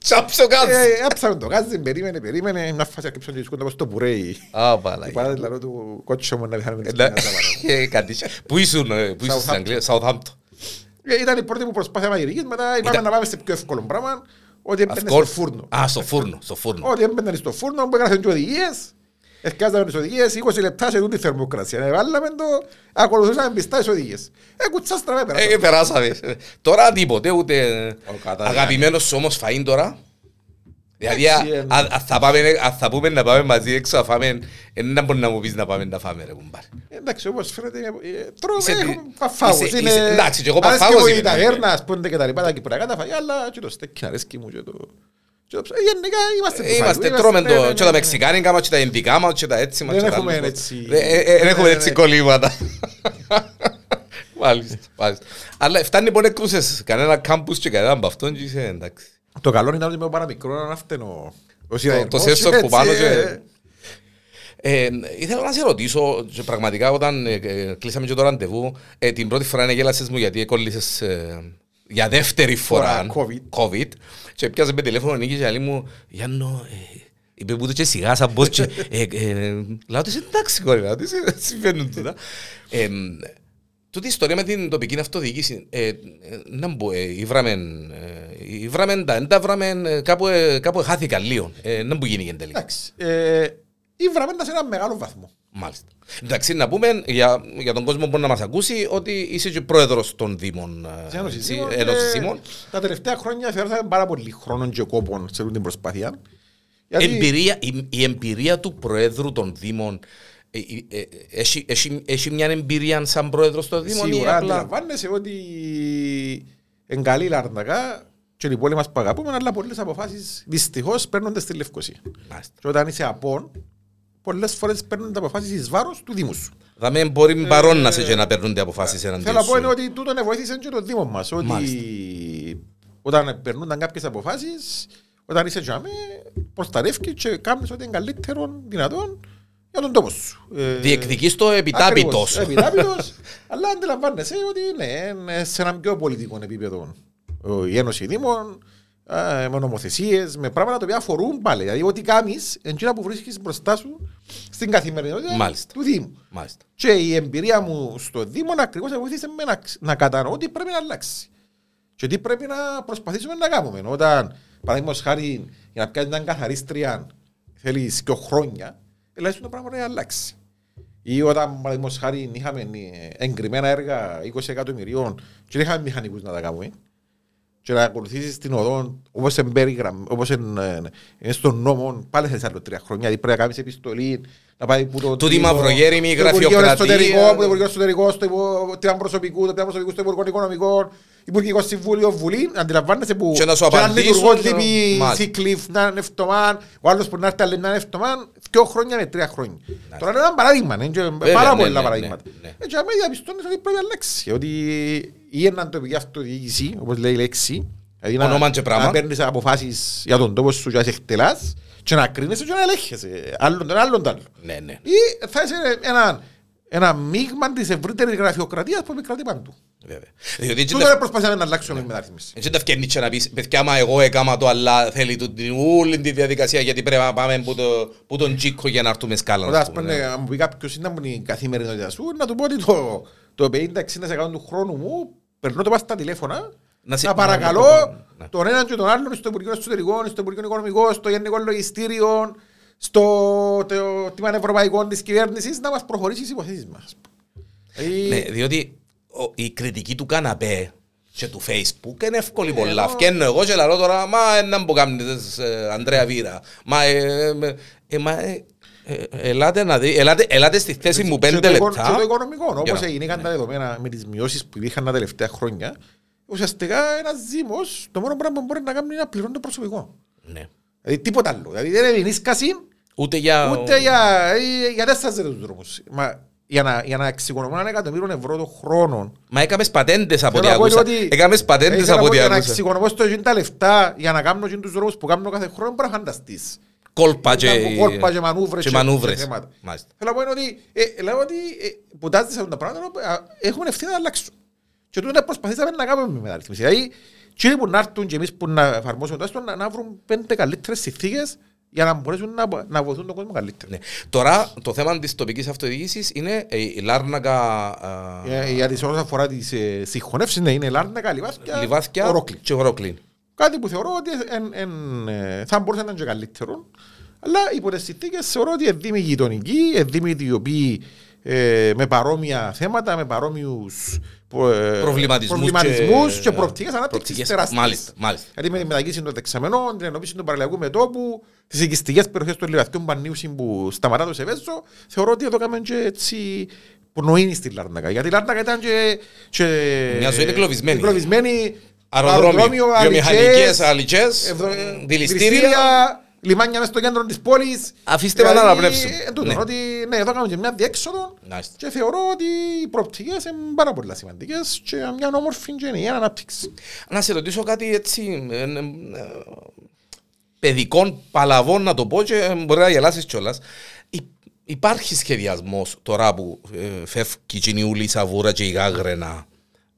Τσάψω κάτω. Ε, άψαμε το γάζι, περίμενε, περίμενε, μια φάση αρκεψαν και σκούντα πως το πουρέι. Α, Οι Παναγία. πατάτες, λέω του, κότσο μου να πιάνουμε τις Ε, ναι. πατάτες, παρά. Ε, κάτι. Πού ήσουν, ε, πού ήσουν στην Southampton. Αγγλία, Southampton. Ε, Ήταν η πρώτη μου προσπάθεια μαγειρικής, μετά είπαμε Ήταν- να πάμε σε πιο εύκολο πράγμα, ότι έμπαινε Of στο course. φούρνο. Α, στο φούρνο, στο φούρνο. Ότι έμπαιναν στο φούρνο που έγραφαν και οδηγίες. Εσκάζαμε τις οδηγίες, 20 λεπτά σε τούτη θερμοκρασία. Ε, βάλαμε το, ακολουθούσαμε πιστά τις οδηγίες. Ε, κουτσά στραβέ Ε, πέρασαμε. περάσαμε. Τώρα τίποτε, ούτε Ο κατά- αγαπημένος σου όμως φαΐν τώρα. Δηλαδή, α- Εντάξει, α- α- θα πάμε- α- θα πούμε να πάμε μαζί έξω να φάμε, δεν μπορεί να μου πεις να πάμε να φάμε ρε κουμπάρε. Ε, εντάξει, όπως φαίνεται, ε, τρώμε, Είσαι- έχουμε παφάγους. είσαι- Είναι- είσαι- εντάξει, και εγώ αρέσκει παφάγος μου είμαι, η ναι, ταβέρνα, ναι. ας πούμε, και τα λοιπά, τα κυπριακά τα φαγιά, αλλά και το στέκι αρέσκει μου και το... και το ψ- ε, Γενικά είμαστε του Ε, Είμαστε, φαγού, τρώμε ναι, ναι, το, ναι, και τα ναι. μεξικάνικα μας, και τα ινδικά μας, και τα έτσι μας. Δεν και τα έχουμε άλλους μας. έτσι- Δεν ε, ε, δεν έχουμε Ναι, έτσι ναι. κολλήματα. [LAUGHS] Μάλιστα, μάλιστα. Αλλά φτάνει που έκρουσες κανένα κάμπους και κανένα από αυτόν και είσαι εντάξει. Το καλό ήταν ότι με παραμικρό να φταίνω. Ο Το, σιδερός, το σέσο που έτσι, πάνω ε, και... Ε, ήθελα να σε ρωτήσω, και πραγματικά όταν ε, ε, κλείσαμε και το ραντεβού, ε, την πρώτη φορά γέλασες μου γιατί εκόλλησες ε, για δεύτερη φορά Φορά COVID. COVID και πιάσε με τηλέφωνο Νίκης και λέει μου «Γιάννο, ε, είπε που το και σιγά σαν πώς και...» ε, ε, Λέω της «Εντάξει κόρη, λέω της, ε, συμβαίνουν τούτα». Ε, Τούτη η ιστορία με την τοπική αυτοδιοίκηση, ε, ε, να μπω, ε, ήβραμεν, ε, ήβραμεν τα, εν τα βραμεν, ε, κάπου, ε, κάπου χάθηκα λίγο. Ε, να μπου γίνει και τελικά. Εντάξει. ε, Ήβραμε τα σε ένα μεγάλο βαθμό. Μάλιστα. Εντάξει, να πούμε για, για τον κόσμο που μπορεί να μας ακούσει ότι είσαι και πρόεδρος των Δήμων. ε, Της Ένωσης εσύ, Δήμων, Ένωσης ε, Δήμων. Τα τελευταία χρόνια θεωρούσαμε πάρα πολύ χρόνο και κόπον σε αυτή την προσπάθεια. Γιατί Εμπειρία, η, η εμπειρία του Προέδρου των Δήμων ε, ε, ε, έχει, έχει, έχει μια εμπειρία σαν Πρόεδρος των Δήμων ή σίγουρα απλά... αντιλαμβάνεσαι ότι εν καλή λαρνακά και οι πόλοι μας που αγαπούμε, αλλά πολλές αποφάσεις δυστυχώς παίρνονται στη Λευκοσία. Μάλιστα. Και όταν είσαι απόν, πολλές φορές παίρνουν αποφάσεις εις βάρος του Δήμου σου. Δηλαδή μπορεί παρόν να σε και να παίρνουν αποφάσεις εναντίον Θέλω να πω είναι σου. ότι τούτο βοήθησε και το Δήμο μας. Ότι Μάλιστα. όταν περνούνταν κάποιες αποφάσεις, όταν είσαι τζάμε, προστατεύκεις και κάνεις ό,τι είναι καλύτερο δυνατόν για τον τόπο σου. Ε, Διεκδικείς το επιτάπητος. Ακριβώς, επιτάπητος, [LAUGHS] αλλά αντιλαμβάνεσαι ότι είναι, είναι σε ένα πιο πολιτικό επίπεδο ο- η Ένωση Δήμων, α, με νομοθεσίες, με πράγματα τα οποία αφορούν πάλι. Δηλαδή, ό,τι κάνεις, εντζήνα που βρίσκεις μπροστά σου στην καθημερινότητα Μάλιστα. του Δήμου. Μάλιστα. Και η εμπειρία μου στο Δήμο ακριβώς βοήθησε με να, ξ- να κατανοώ τι πρέπει να αλλάξει. Και τι πρέπει να προσπαθήσουμε να κάνουμε. Όταν, παραδείγματος χάρη, για να πιάσει μια καθαρίστρια θέλεις δύο χρόνια, δηλαδή το πράγμα να αλλάξει. Ή όταν, παραδείγματος χάρη, είχαμε ε, εγκριμένα έργα 20 εκατομμυρίων και δεν είχαμε μηχανικούς να τα κάνουμε, και να ακολουθήσεις την οδό όπως όπως είναι στον νόμο, πάλι θέλεις άλλο τρία χρόνια. Δηλαδή πρέπει να κάνεις επιστολή, να πάει που το. Τούτη τμήμα- μαυρογέριμη το Υπουργείο γραφειοκρατία. Εσωτερικό, από το Υπουργείο Εσωτερικό, στο Υπο- τμήμα προσωπικού, το τμήμα προσωπικού στο Υπουργείο Οικονομικών, Υπουργικό Συμβούλιο, Βουλή. Αντιλαμβάνεσαι που. Και να σου έναν απαντήσουν λειτουργό και να- λείπει Μάλιστα. Σίκλιφ να είναι ευτομάν, ο άλλος που να έρθει άλλη να είναι ευτομάν, δύο χρόνια με τρία χρόνια. Τώρα είναι ένα παράδειγμα, είναι και πάρα ναι, πολλά ναι, παραδείγματα. ναι, ναι. Έτσι, αμέσως διαπιστώνεις ότι πρέπει να αλλάξει. Ότι ή έναν τοπική αυτοδιοίκηση, όπως λέει η λέξη, δηλαδή να- Όνομα και πράγμα. να παίρνεις αποφάσεις για τον τόπο σου και να σε εκτελάς και να κρίνεσαι και να ελέγχεσαι. Άλλον τον άλλον τον άλλον. Ναι, ναι. Ή θα είσαι ένα, ένα μείγμα της ευρύτερης γραφειοκρατίας που επικρατεί παντού. Βέβαια. Διότι έτσι Τούτο δεν προσπαθήσαμε να αλλάξουμε με μεταρρύθμιση. Έτσι τα φτιάχνει και να πεις, παιδιά, μα εγώ έκαμα το, αλλά θέλει του- την όλη τη διαδικασία γιατί πρέπει να πάμε που, το, που τον τσίκο για να έρθουμε σκάλα. Όταν ας ας πούμε, πούμε, ναι. να μου πει κάποιος είναι η καθημερινότητα σου, να του πω ότι το, το 50-60% του χρόνου μου περνώ το πάω στα τηλέφωνα Να να, σε- παρακαλώ Ναι. τον έναν και τον άλλον στο Υπουργείο Εσωτερικών, στο Υπουργείο Οικονομικών, στο Γενικό Λογιστήριο, στο το, τμήμα Ευρωπαϊκών της κυβέρνησης να μας προχωρήσει τις υποθέσεις μας. Ε, Ναι, διότι ο- η κριτική του καναπέ και του facebook είναι εύκολη Ε, πολλά. εγώ- Φκένω εγώ και λαλώ τώρα, μα ένα που κάνεις, ε, Ανδρέα Βίρα. Μα, ε, ε, ε, μα, ε, ε, ελάτε να δει, ελάτε, ελάτε στη θέση μου και πέντε το οικο- λεπτά. Και το οικονομικό, Για όπως να- έγιναν τα δεδομένα με τις μειώσεις που υπήρχαν τα τελευταία χρόνια, ουσιαστικά ένας Δήμος, το μόνο πράγμα που μπορεί να κάνει είναι να πληρώνει το προσωπικό. Ναι. Δηλαδή τίποτα άλλο. Δηλαδή δεν είναι ενίσκαση Ούτε για... ούτε για, ε, για τέσσερις τους δρόμους. Μα για να, για να εξοικονομώ ένα εκατομμύριο ευρώ το χρόνο. Μα έκαμες πατέντες από ό,τι Θέλω να πω άκουσα. ότι- Έκαμες πατέντες ήθελα από να πω ό,τι Για να άκουσα. εξοικονομώ στο γίνει τα λεφτά για να κάνω γίνει τους δρόμους που κάνω κάθε χρόνο μπορεί να φανταστείς. Κόλπα και... Ήταν κόλπα και μανούβρες και και- μανούβρες. και θέματα. Μάλιστα. Θέλω να πω είναι ότι, ε, λέω ότι ε, που τάζεις αυτά τα πράγματα α, έχουν ευθύνη να αλλάξουν. Και τούτο προσπαθήσαμε να κάνουμε με μεταρρύθμιση. Δηλαδή, κύριοι που να έρθουν και εμείς που να εφαρμόσουμε το άστο, να, να βρουν πέντε καλύτερες συνθήκες για να μπορέσουν να, να βοηθούν τον κόσμο καλύτερα. Ναι. Τώρα το θέμα της τοπικής αυτοδιοίκησης είναι ε, η Λάρνακα, Για, για τις ώρες αφορά τις ε, συγχωνεύσεις, ναι, είναι Λάρνακα, Λιβάθια, Λιβάθια Ορόκλη. και Ορόκλη. Κάτι που θεωρώ ότι εν, εν, ε, θα μπορούσε να είναι και καλύτερο, αλλά υπό τις συνθήκες θεωρώ ότι είναι δήμοι γειτονικοί, είναι δήμοι οι οποίοι ε, με παρόμοια θέματα, με παρόμοιους ε, Προβληματισμούς προβληματισμούς και- και, προοπτικές ανάπτυξης προοπτικές, τεράστιες. μάλιστα, μάλιστα. Δηλαδή με τη μετακίνηση των δεξαμενών, την ενοποίηση του παραλιακού μετόπου, τις οικιστικές περιοχές των Λιβαθιών Πανίουσιν που σταματά το Σεβέζο, θεωρώ ότι εδώ κάνουμε και έτσι πνοή στη Λάρνακα. Γιατί η Λάρνακα ήταν και... και Μια ζωή εγκλωβισμένη. εγκλωβισμένη, Αεροδρόμιο, βιομηχανικές, αλικές, αλικές, ευδο- δηληστήρια. λιμάνια μες στο κέντρο της πόλης. Αφήστε με να Δηλαδή, αναπνεύσουν. ε, τούτο, Ναι. ότι, ναι, εδώ κάνουμε και μια διέξοδο Μάλιστα. και θεωρώ ότι οι προοπτικές είναι πάρα πολύ σημαντικές και μια όμορφη και ενιαία ανάπτυξη. Να σε ρωτήσω κάτι έτσι ε, ε, ε, παιδικών παλαβών να το πω και ε, μπορεί να γελάσεις κιόλας. Υ- Υπάρχει σχεδιασμός τώρα που ε, φεύγει η Κινιούλη, η Σαβούρα και η Γάγρενα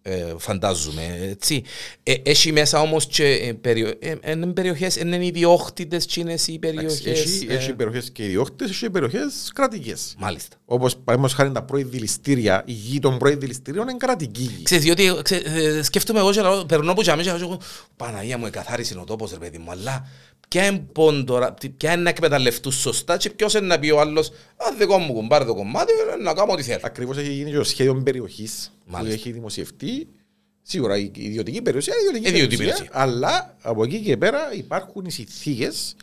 ε, φαντάζομαι, έτσι. Ε, έχει μέσα όμως και ε, περιο, ε, είναι περιοχές, είναι ιδιόχτητες τσίνες οι περιοχές. Έχει, ε, έχει περιοχές και ιδιόκτητες, έχει περιοχές κρατικές. Μάλιστα. Όπως παραδείγματος χάρη τα πρώην δηληστήρια, η γη των πρώην δηληστήριων είναι κρατική γη. Ξέρεις, διότι ξέ, ε, σκέφτομαι εγώ και λέω, περνώ που τζαμί και λέω, Παναγία μου, εκαθάρισε ο τόπος, ρε παιδί μου, αλλά ποια είναι πόντορα, τι- ποια είναι να εκμεταλλευτούν σωστά και ποιος είναι να πει ο άλλος, α, δικό μου κουμπάρε το κομμάτι, ε, να κάνω ό,τι θέλω. Ακριβώς έχει γίνει και το σχέδιο περιοχής που Μάλιστα. έχει δημοσιευτεί. Σίγουρα η ιδιωτική περιουσία είναι ιδιωτική, Ιδιωτική περιουσία, περιουσία. αλλά από εκεί και πέρα υπάρχουν οι συνθήκες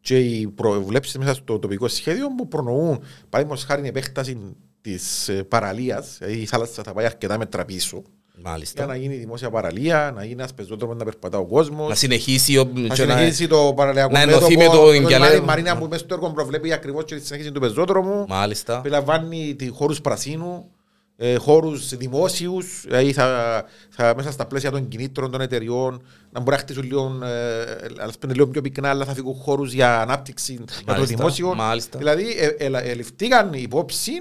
και οι προβλέψεις μέσα στο τοπικό σχέδιο που προνοούν, παραδείγματος χάρη, την επέκταση της ε, παραλίας, δηλαδή η θάλασσα θα πάει αρκετά μέτρα πίσω, για Μάλιστα. να γίνει δημόσια παραλία, να γίνει ένας πεζόδρομος να περπατά ο κόσμος. Να συνεχίσει ο- Να και να- συνεχίσει το παραλιακό να ενωθεί μέτωπο, με το η Ινκιαλέ. Μαρίνα που μέσα στο έργο προβλέπει ακριβώς και τη συνέχιση του πεζόδρομου. Μάλιστα. Περιλαμβάνει τη χώρους πρασίνου, ε, χώρους δημόσιους, δηλαδή θα, θα, μέσα στα πλαίσια των κινήτρων των εταιριών να μπορεί να χτίσουν λίγο, ε, ας πούμε, λίγο πιο πυκνά, αλλά θα φύγουν χώρους για ανάπτυξη για το Μάλιστα, δημόσιο. μάλιστα. Δηλαδή, ε, ε, ε, ληφθήκαν υπόψη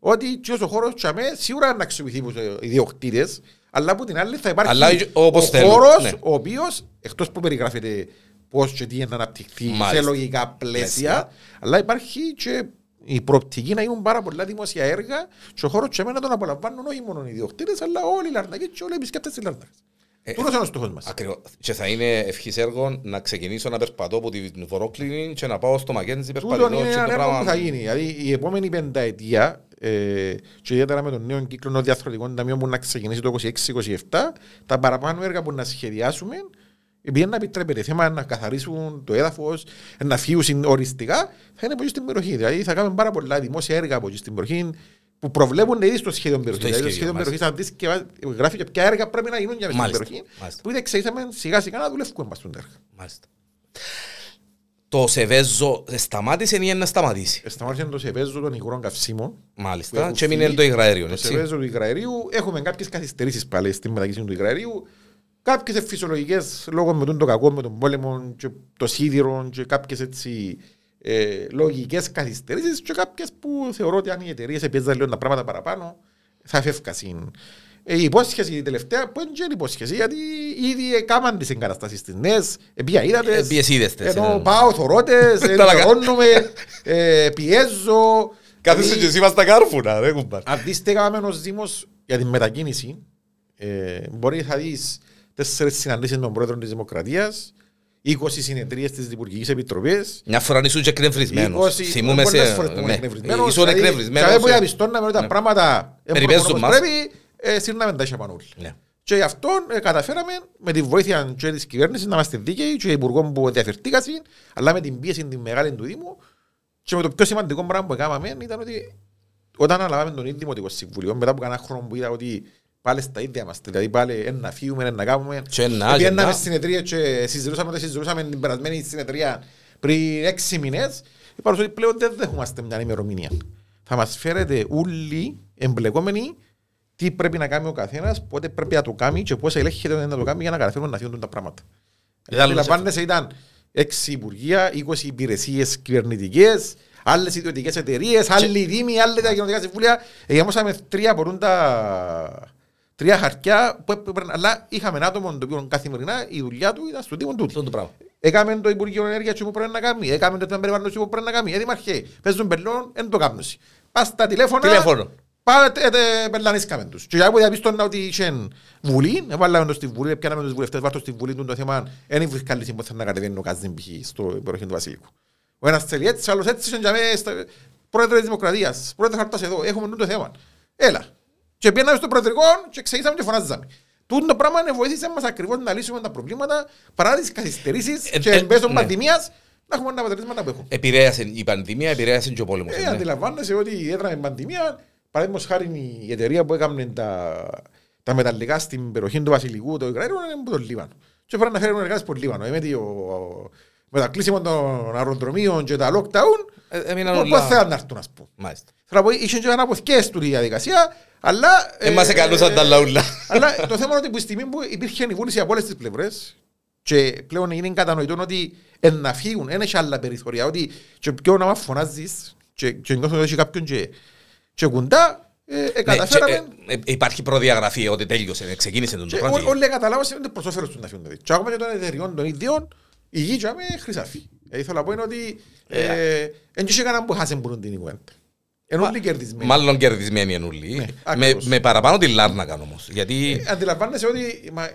ότι και ο χώρος τσαμέ σίγουρα να αξιοποιηθεί από τους ιδιοκτήτες, αλλά από την άλλη θα υπάρχει Αλλά όπως ο θέλουν, χώρος ναι. ο οποίος, εκτός που περιγράφεται πώς και τι είναι να αναπτυχθεί σε Μάλιστα. λογικά πλαίσια, Πλαίσια. αλλά υπάρχει και η προοπτική να γίνουν πάρα πολλά δημόσια έργα και ο χώρος και εμένα τον απολαμβάνουν όχι μόνο οι ιδιοκτήτες, αλλά όλοι οι Λαρνακοί και όλοι οι επισκέπτες της Λαρνακάς. Ε, Τούτος είναι ο στόχος μας. Ακριβώς. Και θα είναι ευχής έργο να ξεκινήσω να περπατώ από την Βορόκλινη και να πάω στο Μακέντζι Τούτο περπατητό είναι και ένα το έργο πράγμα... που θα γίνει. Δηλαδή η επόμενη πενταετία ε, και ιδιαίτερα με τον νέο κύκλο των διαθροτικών ταμείων που να ξεκινήσει το 26-27, τα παραπάνω έργα που να σχεδιάσουμε επειδή να επιτρέπεται θέμα να καθαρίσουν το έδαφος, να φύγουν οριστικά, θα είναι από εκεί στην περιοχή. Δηλαδή θα κάνουμε πάρα πολλά δημόσια έργα από εκεί στην περιοχή που προβλέπουν ήδη στο σχέδιο περιοχής. Δηλαδή το σχέδιο, σχέδιο περιοχής μάλιστα. θα δεις και γράφει και ποια έργα πρέπει να γίνουν για μέσα στην Μάλιστα, περιοχή. μάλιστα. Που ήδη ξεκινήσαμε σιγά σιγά να δουλεύουμε μας στον έργο. Μάλιστα. Το Σεβέζο σταμάτησε ή είναι να σταματήσει; Ε, Σταμάτησε το σεβέζο των υγρών καυσίμων που Μάλιστα. έχουν Και έμεινε φύγει το υγραέριο, Το έτσι. σεβέζο του υγραερίου. Έχουμε κάποιες καθυστερήσεις πάλι στη μετακίνηση του υγραερίου. Κάποιες φυσιολογικές λόγω με τον το κακό, με τον πόλεμο, και το σίδηρο και κάποιες έτσι ε, λογικές καθυστερήσεις και κάποιες που θεωρώ ότι αν οι εταιρείες επέζαν λίγο τα πράγματα παραπάνω θα φεύγασαν. Ε, η υπόσχεση η τελευταία που είναι και η υπόσχεση γιατί ήδη έκαναν τις εγκαταστάσεις τις νέες, επία είδατες. Ε, ποιες είδες τες, Ενώ ε. πάω θωρώτες, [LAUGHS] Τα λακα- ενημερώνουμε, ε, πιέζω. Κάθεσαι Δηλαδή, και εσύ μας τα κάρφουνα, ρε κουμπάρ. αν δεις τι έκαναμε ως Δήμος για την μετακίνηση, ε, μπορεί θα δεις τέσσερις συναντήσεις με τον Πρόεδρο της Δημοκρατίας, 20 συνεδρίες της Υπουργικής Επιτροπής, Μια φορά ήσουν και εκνευρισμένος. 20 Θυμούμαι σε... πολλές φορές που ήμουν ναι. εκνευρισμένος, Ήσουν δηλαδή, εκνευρισμένος. κάθε που ε. διαπιστώναμε ότι τα Ναι. πράγματα δεν Περιπέζουν προχωρούν όπως μας. πρέπει, ε, σύρναμε τα ίσια πάνω όλοι. Ναι. Και γι' αυτό ε, καταφέραμε με τη βοήθεια και της κυβέρνησης να είμαστε δίκαιοι και υπουργών που διαφερθήκασαν, αλλά με την πίεση την μεγάλη του Δήμου και με το πιο σημαντικό πράγμα που έκαναμε ήταν ότι όταν αναλάβαμε τον ίδιο Δημοτικό Συμβουλίο, μετά από κανένα χρόνο που είδα ότι πάλι στα ίδια είμαστε, δηλαδή πάλι ένα να φύγουμε, ένα να κάνουμε. Και ένα, και Επιέναμε ένα. συνεδρία και συζητούσαμε, το συζητούσαμε την περασμένη συνεδρία πριν έξι μήνες. Είπα ότι πλέον δεν δέχομαστε μια ημερομηνία. Θα μας φέρετε όλοι εμπλεκόμενοι τι πρέπει να κάνει ο καθένας, πότε πρέπει να το κάνει και πώς ελέγχεται να το κάνει για να καταφέρουμε να φύγουν τα πράγματα. Ήταν Αντιλαμβάνεσαι, ήταν έξι υπουργεία, 20 υπηρεσίες κυβερνητικές, άλλες ιδιωτικές εταιρείες, άλλοι δήμοι, άλλοι τα κοινωνικά συμβούλια. Εγιάμωσαμε τρία από τα τρία χαρτιά, που έπρεπε, αλλά είχαμε ένα άτομο το οποίο καθημερινά η δουλειά του ήταν στο Δήμο του. Αυτό το πράγμα. Έκαμε το Υπουργείο Ενέργειας που πρέπει να κάνει. Έκαμε το θέμα περιβάλλοντος που πρέπει να κάνει. Γιατί μαρχέ, παίζουν πελών, δεν το κάνουν. Πας στα τηλέφωνα, Τηλέφωνο. Πάτε, ε, πελανίσκαμε τους. Και για που διαπίστωνα ότι είχε βουλή, έβαλαμε το στη βουλή, πιάναμε τους βουλευτές, βάρτο στη βουλή του το θέμα, δεν βρίσκα λύση που θα να κατεβαίνει ο Καζίν π.χ. στο περιοχή του Βασιλικού. Ο ένας θέλει έτσι, ο άλλος έτσι, και για μέ, στα- πρόεδρε της Δημοκρατίας, πρόεδρε χαρτάς εδώ, έχουμε το θέμα. Έλα. Και πήγαμε στο προεδρικό και ξεκινήσαμε και φωνάζαμε. Τούτο το πράγμα ναι, βοήθησε μας ακριβώς να λύσουμε τα προβλήματα παρά τις καθυστερήσεις Ε, και ε, εν μέσω ναι. πανδημίας να έχουμε τα αποτελέσματα που έχουμε. Επηρέασε η πανδημία, επηρέασε και ο πόλεμος. Ε, ναι. αντιλαμβάνεσαι ότι έδραμε πανδημία, παραδείγματος χάρη η εταιρεία που έκανε τα, τα μεταλλικά στην περιοχή του Βασιλικού, το Ικραήριο, είναι από τον Λίβανο. Και πρέπει να φέρουν εργάτες από τον Λίβανο. Ε, Με, το, με τα κλείσιμο των αεροδρομίων και τα lockdown, Ε, Έμειναν πώς όλα. θέλουν να έρθουν, ας πούμε. Μάλιστα. Θέλω να πω, είχε και αναποθηκές του τη διαδικασία, αλλά... Ε, μας εκαλούσαν τα λαούλα. Αλλά το θέμα είναι ότι που η στιγμή που υπήρχε η βούληση από όλες τις πλευρές και πλέον είναι κατανοητό ότι εν να φύγουν, δεν έχει άλλα περιθωριά, ότι και πιο να μας φωνάζεις και, και νιώθω ότι έχει κάποιον και, και κουντά, ε, ε, Ναι, καταφέραμε και, ε, ε, Υπάρχει προδιαγραφή ότι τέλειωσε, ε, ξεκίνησε τον και πράγμα. ό- όλοι καταλάβασαν ότι προς όφελος του να φύγουν. δηλαδή. Και ακόμα και των εταιριών των ίδιων, η γη και με χρυσάφι. Ε, Ήθελα να πω είναι ότι δεν είχε κανέναν που χάσεν πουρούν την κουβέντα. Ενώ όλοι κερδισμένοι. Μάλλον κερδισμένοι εν ούλοι. Ναι, με, ακριβώς. με παραπάνω τη Λάρνακα όμως. Γιατί Ε, Αντιλαμβάνεσαι ότι μα,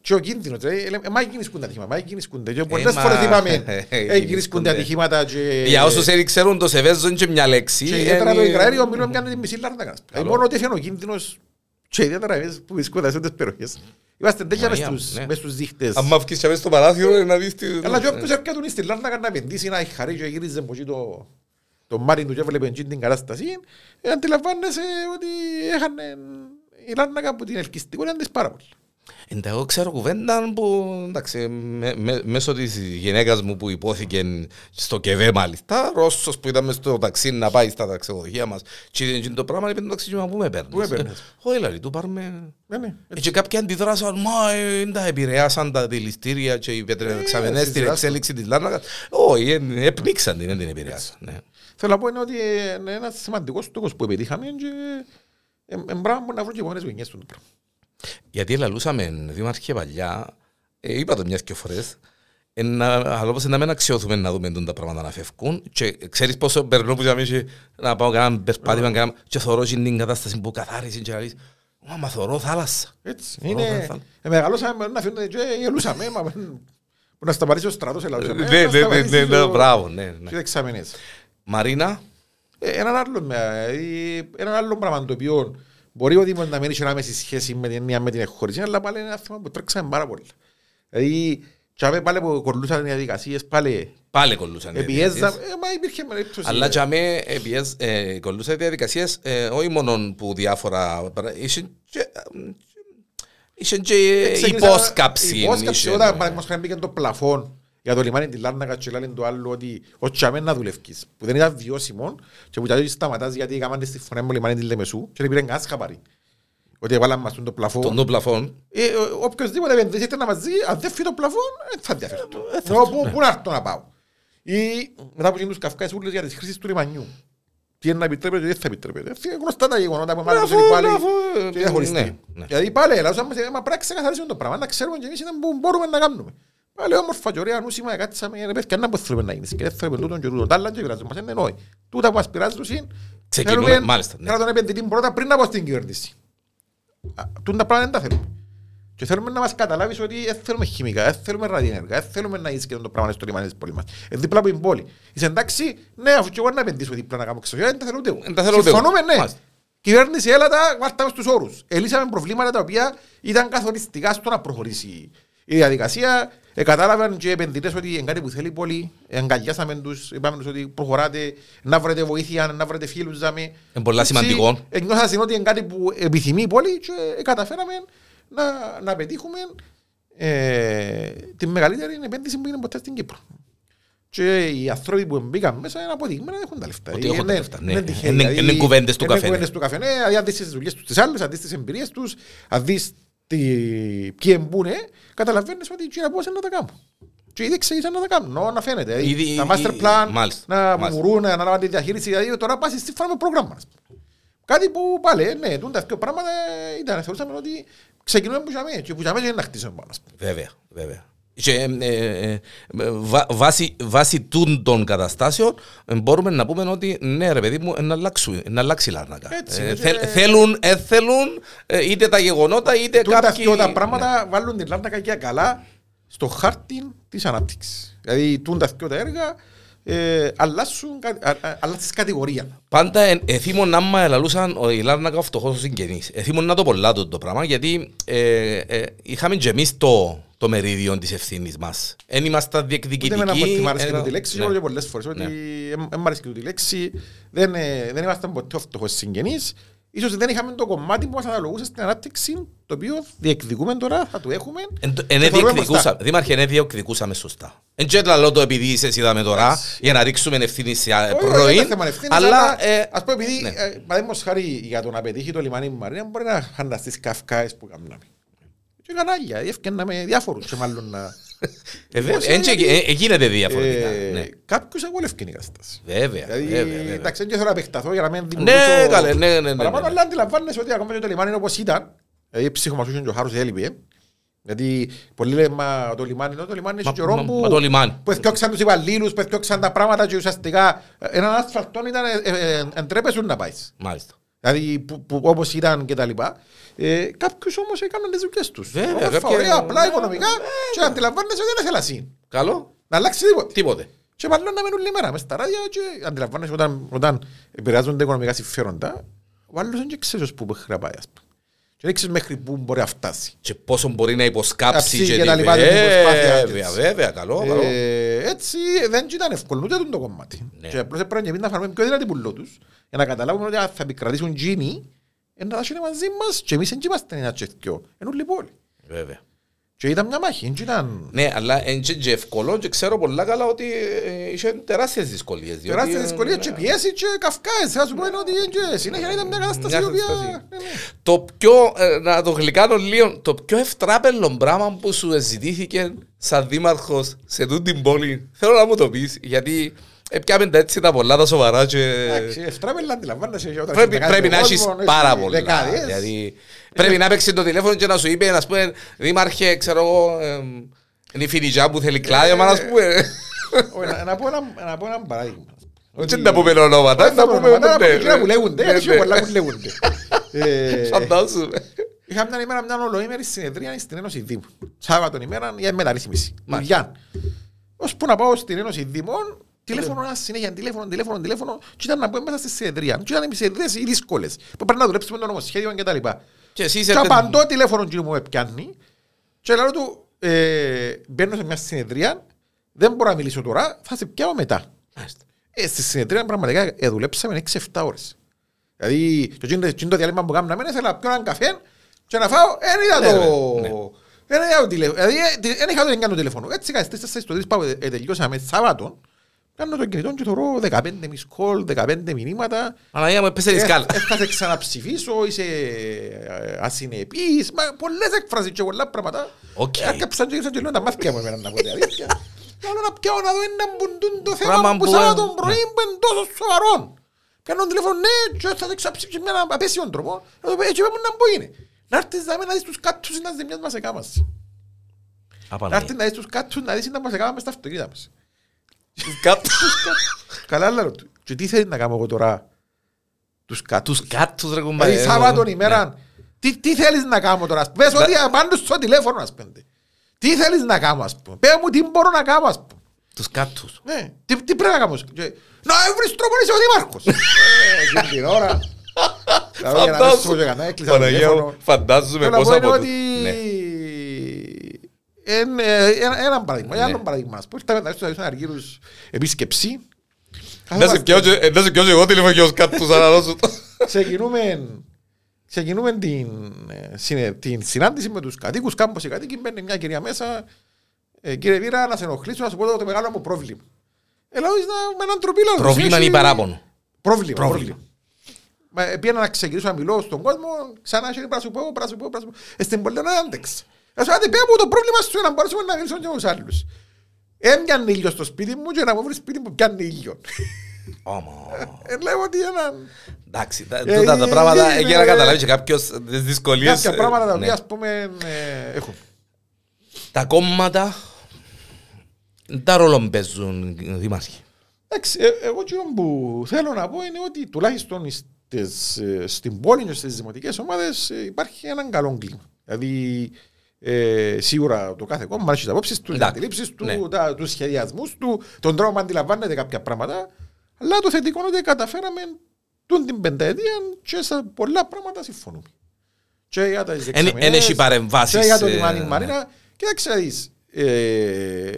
και ο κίνδυνος, δηλαδή, ε, λέμε, ε, μα γίνησκουν τα ατυχήματα, μα γίνησκονται. Και πολλές μα, φορές είπαμε, ε, ε, γίνησκονται. γίνησκονται ατυχήματα και... για όσους δεν ξέρουν το Σεβέζο είναι και μια λέξη. Και ιδιαίτερα το είναι- Ικραέριο μιλούμε πιάνει τη μισή λάρνακα. Δηλαδή, Καλό. μόνο ότι έφυγε ο κίνδυνος και ιδιαίτερα εμείς που βρισκόμαστε σε αυτές τις περιοχές. Είμαστε τέτοια μες Μανία, στους- ναι. μες στους δείχτες. Αν μ' βγεις και μέσα στο παράθυρο ε, να δεις τι... Αλλά και όποιος έρχεται στην Λάρνακα να επενδύσει, να έχει χαρί και γύριζε από εκεί το, το μάτι του και έβλεπε εκεί την κατάσταση, ε, αντιλαμβάνεσαι ότι έχανε η Λάρνακα από την ελκυστικότητα της πάρα πολύ. Εντάξει, εγώ ξέρω κουβέντα που εντάξει, με, με, μέσω της γυναίκας μου που υπόθηκε στο ΚΕΒΕ μάλιστα, Ρώσος που ήταν μες στο ταξί να πάει στα ταξιδοχεία μας και είδε το πράγμα, είπε το ταξί μα πού με παίρνεις; Πού με παίρνεις; Όχι, δηλαδή, του πάρουμε... Ναι, ναι. Ε, Και κάποιοι αντιδράσαν, μα ε, δεν τα επηρεάσαν τα δηληστήρια και οι πετρεξαμενές στην συζητάς το. εξέλιξη της Λάρνακας. Όχι, ε, έπνιξαν την, δεν την επηρεάσαν. Ναι. Θέλω να πω είναι ότι είναι ένας σημαντικός στόχος που επιτύχαμε και είναι πράγμα που να βρω και επόμενες γενιές του το πράγμα. Γιατί λαλούσαμε δήμαρχε παλιά, ε, είπα το μιας και φορές, ε, να, αλλά όπως να μην αξιώθουμε να δούμε τον τα πράγματα να φεύγουν και ξέρεις πόσο περνώ που είχαμε και να πάω κανένα περπάτημα κανένα, και θωρώ και την κατάσταση που καθάρισε και λαλείς, μα μα θωρώ θάλασσα. Έτσι. Ωραία, Είναι... θα- ε, Μεγαλώσαμε να αφήνουμε και γελούσαμε. μα, Που να σταματήσει ο στρατός ελαλούσαμε. Ναι, ναι, ναι, ναι, ναι, μπράβο, ναι, ναι. Και δεξαμενές. Μαρίνα, Ε, Έναν άλλο, με- ε, έναν άλλο πράγμα το οποίο μπορεί ο Δήμος να μην έχει άμεση σχέση με την έννοια με την εκχώρηση, αλλά πάλι είναι ένα θέμα που τρέξαμε πάρα πολύ. Δηλαδή, και αμέ πάλι που κορλούσαν οι διαδικασίες, πάλι πάλι κολλούσαν οι επιέζαμε, διαδικασίες. ε, μα υπήρχε περίπτωση. Αλλά και αμέ επιέζ- ε, κολλούσαν οι διαδικασίες ε, όχι μόνο που διάφορα πρα- είχε και, ε, είχε και Ξεκίνησα- υπόσκαψη. Υπόσκαψη, είχε, όταν ναι. παραδείγματος χάρη μπήκε το πλαφόν για το λιμάνι της Λάρνακα και λένε το άλλο ότι ο Τσαμέ να δουλεύκεις, που δεν ήταν βιώσιμο και που τότε σταματάς γιατί έκαναν στη φωνή μου λιμάνι της Λεμεσού και δεν πήραν κανένας χαπαρί. Ότι έβαλαν μας τον το πλαφόν. Τον το πλαφόν. Ε, ο- Οποιοςδήποτε επενδύσει ήρθε να μας δει, αν δεν φύγει το πλαφόν, δεν θα ενδιαφέρει. Ε, θα Εγώ έρθω, πού- ναι. Πού να έρθω να πάω. Ή μετά από τους καυκάες ούλες για τις χρήσεις του λιμανιού. Τι είναι να επιτρέπεται, τι δεν θα επιτρέπεται. Ε, γνωστά τα γεγονότα που μάλλον Αφού- είναι πάλι αφού, ε, και διαχωριστεί. ναι, ναι. Γιατί πάλι ελάουσαμε, μας πρέπει να ξεκαθαρίσουμε το πράγμα, να ξέρουμε και εμείς είναι που μπορούμε να κάνουμε. Πάλι όμορφα και ωραία νούσιμα, κάτσαμε, ρε παιδιά, να πώς θέλουμε να γίνεις. Και δεν θέλουμε τούτον και τούτον. Τα άλλα και πειράζουν μας, είναι νόη. Τούτα που μας πειράζουν είναι, Ξεκινούμε, θέλουμε μάλιστα, ναι. να τον επενδυτή πρώτα πριν από στην κυβέρνηση. Α, Τούτα πράγματα δεν τα θέλουμε. Και θέλουμε να μας καταλάβεις ότι δεν θέλουμε χημικά, δεν θέλουμε ραδιενεργά, δεν θέλουμε να είσαι και το πράγμα στο λιμάνι της πόλης μας. Ε, δίπλα από την πόλη. Είσαι εντάξει, ναι, αφού και εγώ να επενδύσω δίπλα να κάνω εξωτερικά, δεν τα θέλω ούτε εγώ. Δεν τα θέλω ούτε εγώ. Συμφωνούμε, ναι. Μάλιστα. Κυβέρνηση έλατα, βάρταμε στους όρους. Ελύσαμε προβλήματα τα οποία ήταν καθοριστικά στο να προχωρήσει η διαδικασία. Ε, κατάλαβαν και οι επενδυτές ότι είναι κάτι που θέλει η πόλη. Ε, αγκαλιάσαμε τους, είπαμε τους ότι προχωράτε, να βρείτε βοήθεια, να βρείτε φίλους. δάμε. Είναι πολλά Έτσι, σημαντικό. Ενιώσαν ότι είναι κάτι που επιθυμεί η πόλη και ε, καταφέραμε να, να πετύχουμε ε, τη μεγαλύτερη επένδυση που είναι ποτέ στην Κύπρο. Και οι άνθρωποι που μπήκαν μέσα είναι αποδειγμένα ότι έχουν τα λεφτά. Ότι έχουν τα Είναι- λεφτά, ναι. είναι τυχαίοι. Είναι- Δηλαδή, είναι κουβέντες του είναι καφενέ. κουβέντες του καφενέ. Δηλαδή, αν δεις τις δουλειές τους τις άλλες, αν δεις τις εμπειρίες τους, αν δεις τι- ποιοι εμπούνε, καταλαβαίνεις ότι οι πώς είναι να τα κάνουν. Και ήδη ξεκίνησαν να τα κάνουν, νο, να φαίνεται. Δηλαδή, Ήδη- τα master ήδη- plan, μάλιστα, να μάλιστα. μπορούν να αναλάβουν τη διαχείριση. Δηλαδή, τώρα πας σύμφωνα με πρόγραμμα. ας πούμε. Κάτι που πάλι, ε, ναι, τούν τα δύο πράγματα ε, ήταν, θεωρούσαμε ότι ξεκινούμε που είχαμε και που είχαμε και να χτίσουμε πάνω. ας πούμε. Βέβαια, βέβαια. Και ε, ε, ε, βα- βάσει, βάσει τούν των καταστάσεων ε, μπορούμε να πούμε ότι ναι ρε παιδί μου ε, να, αλλάξουν, να αλλάξει η Λάρνακα. Έτσι, Ε, και- θε- θέλουν, ε, θέλουν ε, είτε τα γεγονότα είτε Τούν τα κάποιοι... δύο τα ναι. πράγματα βάλουν την Λάρνακα και καλά στο χάρτη της ανάπτυξης. Δηλαδή, τούν τα δύο τα έργα ε, αλλάσουν, κα- α- α- αλλάσεις κατηγορία. Πάντα ε, εθίμον να μα ελαλούσαν ο η Λάρνακα φτωχός ο συγγενής. Εθίμον να το πολλά το, το πράγμα γιατί ε, ε, είχαμε και εμείς το, το μερίδιο της ευθύνης μας. Εν ήμασταν Ούτε διεκδικητικοί. εμένα μου αρέσει και ένα- τούτη λέξη, ναι. ναι. και πολλές φορές, ότι δεν μ' αρέσει και τούτη λέξη, δεν, ε, δεν ήμασταν ποτέ φτωχός συγγενείς. Ίσως δεν είχαμε το κομμάτι που μας αναλογούσε στην ανάπτυξη, το οποίο διεκδικούμε τώρα, θα το έχουμε. Εν το- και εν θα δούμε διεκδικούσα- μπροστά. Δήμαρχε, εν διεκδικούσαμε σωστά. Εν και λαλό το επειδή είσαι είδαμε τώρα για να ρίξουμε ευθύνη σε Όχι, δεν πρωί. είναι θέμα ευθύνης, Αλλά ε, ας πω επειδή, ναι. ε, παραδείγματος χάρη για το να πετύχει το λιμάνι Μαρία, μπορεί να φανταστείς καυκάες που κάναμε. Και κανάλια, ευκαινάμε διάφορους και μάλλον να... ε, βέβαια, Δημόσια εν και- γιατί- ε, ε, γίνεται διαφορετικά. Ε, ναι. Κάποιους αγόλευκε η κατάσταση. Βέβαια, Δηλαδή, βέβαια, βέβαια. εντάξει, δεν θέλω να επεκταθώ για να μην Ναι, δημιουργήσω καλέ, ναι, ναι, ναι, παραπάνω, ναι. αλλά αντιλαμβάνεσαι ότι ακόμα και το λιμάνι είναι όπως ήταν. Δηλαδή, ψυχομασούσαν και ο Χάρος έλειπε. Γιατί πολλοί λένε, μα το λιμάνι, το λιμάνι έχει Μα- καιρό μα- που... μα το λιμάνι. Που εθιώξαν τους υπαλλήλους, που εθιώξαν τα πράγματα και ουσιαστικά ε, έναν ασφαλτόν ήταν, ε, ε, ε, εντρέπεσουν να πάεις. Μάλιστα. Δηλαδή, που, που, όπως ήταν και τα λοιπά. Ε, κάποιους όμως έκαναν τις δουλειές τους. Βέβαια, Όμορφα, κάποιοι- ωραία, απλά Ναι, οικονομικά και αντιλαμβάνεσαι ότι δεν ήθελα εσύ. Καλό, Να αλλάξει τίποτε. τίποτε. Και μάλλον να μένουν λιμέρα μες στα ράδια και αντιλαμβάνεσαι όταν, όταν επηρεάζονται οικονομικά συμφέροντα, ο άλλος δεν ξέρει πού μπορεί να πάει, ας πούμε. Και δεν ξέρεις μέχρι πού μπορεί να φτάσει. Και πόσο μπορεί να υποσκάψει Κάψει και και τα τι- λοιπά, την προσπάθεια της. Βέβαια, βέβαια, καλό, καλό. Ε, έτσι δεν ήταν εύκολο ούτε το κομμάτι. Ναι. Και απλώς έπρεπε και εμείς να φάρουμε πιο δυνατή πουλό τους για να καταλάβουμε ότι αν θα επικρατήσουν τζίνοι ε, να τα είναι μαζί μας και εμείς δεν είμαστε ένα τσεθκιό. Είναι όλη η πόλη. Βέβαια. Και ήταν μια μάχη, δεν ήταν... Ναι, αλλά είναι και εύκολο και ξέρω πολλά καλά ότι ε, είχε τεράστιες δυσκολίες. διότι, Τεράστιες ε, δυσκολίες ναι. και πιέσεις και καυκάες. Θα σου πω είναι ότι είναι και συνέχεια ήταν μια κατάσταση Μια η οποία... κατάσταση. ναι, ναι. Το πιο, ε, να το γλυκάνω λίγο, το πιο ευτράπελο πράγμα που σου ζητήθηκε σαν δήμαρχος σε τούτη την πόλη, θέλω να μου το πεις, γιατί έπιαμε τα έτσι τα πολλά τα σοβαρά και Εντάξει, ευτράπελα αντιλαμβάνεσαι και όταν πρέπει, έχεις πρέπει δεκάδες να έχεις κόσμο, πάρα έχεις πολλά. δεκάδες. Δηλαδή, πρέπει να παίξεις το τηλέφωνο και να σου είπε, να πούμε, δήμαρχε, ξέρω εγώ, ε, είναι η Φινιτζά που θέλει κλάδιο, να πούμε. Όχι, να- Να πω ένα- να πω ένα παράδειγμα. Όχι να πούμε ονόματα, Όχι να να πούμε... πούμε ονόματα, ναι, εκείνα που λέγονται, ναι, έχει ναι. πολλά που λέγονται. [LAUGHS] Ε, Φαντάζομαι. Είχα μια ημέρα μια ολοήμερη συνεδρία στην Ένωση Δήμου. Σάββατον ημέρα για μεταρρύθμιση. Δουλειά. Ως που να πάω στην Ένωση Δήμων, τηλέφωνο ένα συνέχεια, τηλέφωνο, τηλέφωνο, τηλέφωνο, και ήταν να πω μέσα στη συνεδρία. Και ήταν οι συνεδρίες οι δύσκολες. Που πρέπει να δουλέψουμε το νομοσχέδιο και τα λοιπά. Και εσύ Και είσαι... απαντώ τηλέφωνο και μου πιάνει και λέω του, ε, μπαίνω σε μια συνεδρία, δεν μπορώ να μιλήσω τώρα, θα σε πιάω μετά. Μάλιστα. Ε, στη συνεδρία πραγματικά ε, δουλέψαμε 6-7 ώρες. Δηλαδή, το εκείνο το- το διάλειμμα που κάναμε, ήθελα να πιω έναν καφέ και να φάω, δεν είδα Ναι, το... ναι. Δεν είδα το τηλέφωνο. Δηλαδή, ε, τι- δεν είχα το εγκάνω τηλέφωνο. Έτσι, κάτι στις 4 στο 3 πάω, ε, ε, τελειώσαμε Σάββατο. Κάνω το κινητό και θωρώ 15 miss call, 15 μηνύματα. Αναγία μου έπεσε τη σκάλα. Ε, Θα σε ξαναψηφίσω, είσαι ε, ασυνεπής, μα πολλές εκφράσεις και πολλά πράγματα. Οκ. Ε, Έρκαψαν και ήρθαν και λέω τα μάτια μου εμένα να πω την αλήθεια. [LAUGHS] Θέλω να πιάω να δω ένα μπουντούν το θέμα Πράγμα που που, Σάββατο ε, πρωί που είναι τόσο σοβαρό. Κάνω τηλέφωνο, ναι, και θα σε ξαψήψει με έναν απέσιον τρόπο. Να το πω, έτσι πέμουν να μπω είναι. Να έρθεις να να δεις τους κάτσους να ζημιάς μας εκάμας. Να έρθεις να δεις τους κάτσους να δεις να μας εκάμας στα αυτοκίνητα μας. Καλά λέω του. Και τι θέλεις να κάνω εγώ τώρα; Τους κάτσους. Τους κάτους ρε κουμπάρε. Δηλαδή Σάββατον ημέρα, τι, τι θέλεις να κάνω τώρα. Πες ότι απάντω στο τηλέφωνο ας πούμε. Τι θέλεις να κάνω ας πούμε; Πες μου τι μπορώ να κάνω ας πούμε. Τους κάτους. Ναι, τι, τι πρέπει να κάνω. Και, Να βρεις τρόπο να είσαι ο δήμαρχος. Ε, εκείνη την ώρα. Δηλαδή, για να ένα- Ένα παράδειγμα, Ναι. ένα παράδειγμα. Ας πούμε, ήρθαμε στους Αγίους Αργύρους επίσκεψη. Να σε πιάω και- να σε πιάω και εγώ τηλέφωνο και ως κάτους αναλώσω το. ξεκινούμε, ξεκινούμε την, ε, συνε- την συνάντηση με τους κατοίκους, κάμπος οι κατοίκοι, μπαίνει μια κυρία μέσα, ε, κύριε Βίρα, να σε ενοχλήσω, να σου πω το, το μεγάλο μου πρόβλημα. Ε, λέω, «Εις να- με έναν τροπή, λέω, Πρόβλημα «Εσύ- ή παράπονο. Πρόβλημα, Πρόβλημα. πρόβλημα. Μα ε, πήγαινα να ξεκινήσω να μιλώ στον κόσμο, ξανά είχε να σου πω, να σου πω, να σου πω. Ε, στην πόλη να άντεξε. Να σου πω, μου το πρόβλημα σου να μπορέσουμε να μιλήσουμε και με τους άλλους. Έμοιαν ήλιος στο σπίτι μου και να μου βρεις σπίτι που πιάνει ήλιο. Όμα. Ε, Λέω ότι έναν... Εντάξει, τα- Ε, τούτα τα ε, πράγματα ε, για να ε, καταλάβεις και κάποιος τις δυσκολίες. Κάποια ε, πράγματα τα ναι. οποία ας πούμε ε, έχουν. Τα κόμματα τα ρόλο παίζουν οι δήμαρχοι. Εντάξει, ε, εγώ εκείνο που θέλω να πω είναι ότι τουλάχιστον στις, ε, στην πόλη και στις δημοτικές ομάδες ε, υπάρχει έναν καλό κλίμα. Δηλαδή Ε, σίγουρα το κάθε κόμμα έχεις τις απόψεις του, τις Εντάξει, αντιλήψεις του, ναι. τα, τους σχεδιασμούς του, τον τρόπο που αντιλαμβάνεται κάποια πράγματα. Αλλά το θετικό είναι ότι καταφέραμε τούν την πενταετία και σε πολλά πράγματα συμφωνούμε. Και για τα Εν- εν έχει παρεμβάσεις, Και για το ε, λιμάνι ναι. Μαρίνα. Κοίταξε να δεις. Ε,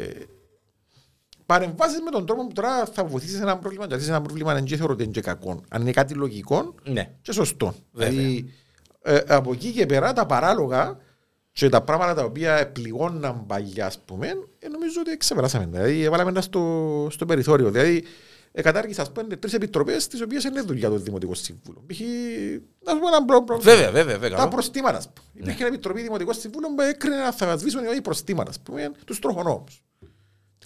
παρεμβάσεις με τον τρόπο που τώρα θα βοηθήσεις σε ένα πρόβλημα. Γιατί σε ένα πρόβλημα δεν θεωρώ ότι είναι και κακό. Αν είναι κάτι λογικό Ναι. και σωστό. Βέβαια. Δηλαδή, ε, από εκεί και πέρα τα παράλογα και τα πράγματα τα οποία πληγώναν παλιά, ας πούμε, ε, νομίζω ότι ξεπεράσαμε. Δηλαδή, έβαλαμε τα στο, στο περιθώριο. Δηλαδή, ε, κατάργησα, ας πούμε, τρεις επιτροπές, τις οποίες είναι δουλειά του Δημοτικού Συμβούλου. Π.χ. να σου πω ένα προ- πρόβλημα. Βέβαια, βέβαια, βέβαια. Τα καλό. προστήματα, ας πούμε. Υπήρχε μια επιτροπή Δημοτικών Συμβούλων που έκρινε να θα σβήσουν οι προστήματα, ας πούμε, τους τροχονόμους.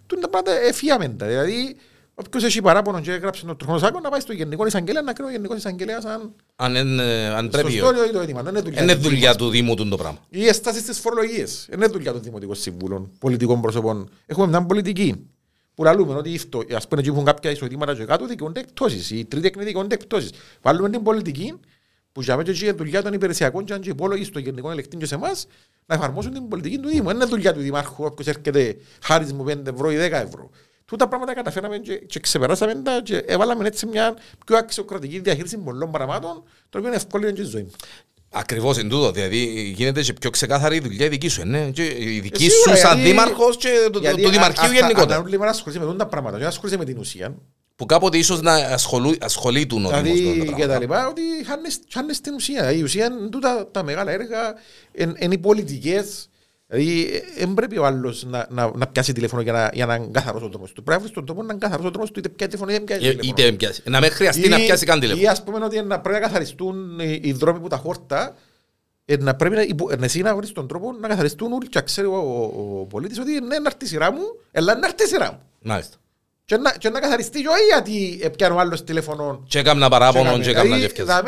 Τούν τα πράγματα εφιάμε τα. Δηλαδή, όποιος έχει παράπονο και έγραψε τον τροχονοσάκο να πάει στο Γενικό Εισαγγελέα να κρίνει ο Γενικός Εισαγγελέας αν Αν, εν, ε, αν πρέπει. σωστό ή το αίτημα. Δεν είναι δουλειά Είναι του δουλειά του Δήμου του το πράγμα. οι αισθάσει τη φορολογία. Δεν είναι δουλειά των δημοτικών συμβούλων, πολιτικών προσωπών. Έχουμε μια πολιτική που λαλούμε ότι αυτό, ας πούμε, εκεί που έχουν κάποια εισοδήματα και κάτω δικαιούνται εκτόσεις. Οι τρίτοι εκνοί δικαιούνται εκτόσεις. Βάλουμε την πολιτική που για μένα και η δουλειά των υπηρεσιακών και αν και υπόλογοι στο γενικό ελεκτή και σε εμάς να εφαρμόσουν την πολιτική του Δήμου. Δεν είναι δουλειά του Δημάρχου όποιος έρχεται χάρης μου 5 ευρώ ή 10 ευρώ. Τούτα πράγματα καταφέραμε και, και ξεπεράσαμε τα και έβαλαμε έτσι μια πιο αξιοκρατική διαχείριση πολλών πραγμάτων, το οποίο ευκόλυνε και τη ζωή μου. Ακριβώς εν τούτο, δηλαδή γίνεται και πιο ξεκάθαρη η δουλειά η δική σου, ε, ναι. Και η δική Ε, σου σίγουρα, σαν γιατί- δήμαρχος και το, το, Γιατί το α- δημαρχείο αυτά- γενικότερα. Αν να ασχολείσαι με τούτα τα πράγματα, και να ασχολείσαι με την ουσία. Που κάποτε ίσως να ασχολού, ασχολείτουν ο Δήμος με Δηλαδή τα και τα πράγματα. λοιπά, ότι χάνεις- χάνεις την ουσία. Η ουσία είναι τούτα τα μεγάλα έργα, εν- είναι οι πολιτικές. Δηλαδή, δεν πρέπει ο άλλος να, να, να πιάσει τηλέφωνο για να, για να είναι καθαρός ο τρόπος του. Πρέπει να βρεις τον τρόπο να είναι καθαρός ο τρόπος του, είτε πιάσει τηλέφωνο είτε πιάσει Ε, τηλέφωνο. Είτε πιάσει. Να μην χρειαστεί να Ή- πιάσει καν Ή τηλέφωνο. ας πούμε ότι να πρέπει να καθαριστούν οι, οι δρόμοι που τα χόρτα, ε, να πρέπει να, υπο- ε, εσύ να βρεις τον τρόπο να καθαριστούν όλοι και να ξέρει ο, ο, ο πολίτης ότι ναι, να έρθει η σειρά μου, αλλά να έρθει η σειρά μου. Μάλιστα. Και να, και να καθαριστεί και όχι γιατί ε, πιάνω άλλος τηλέφωνο Και έκανα παράπονο και έκανα και ευκαιρία.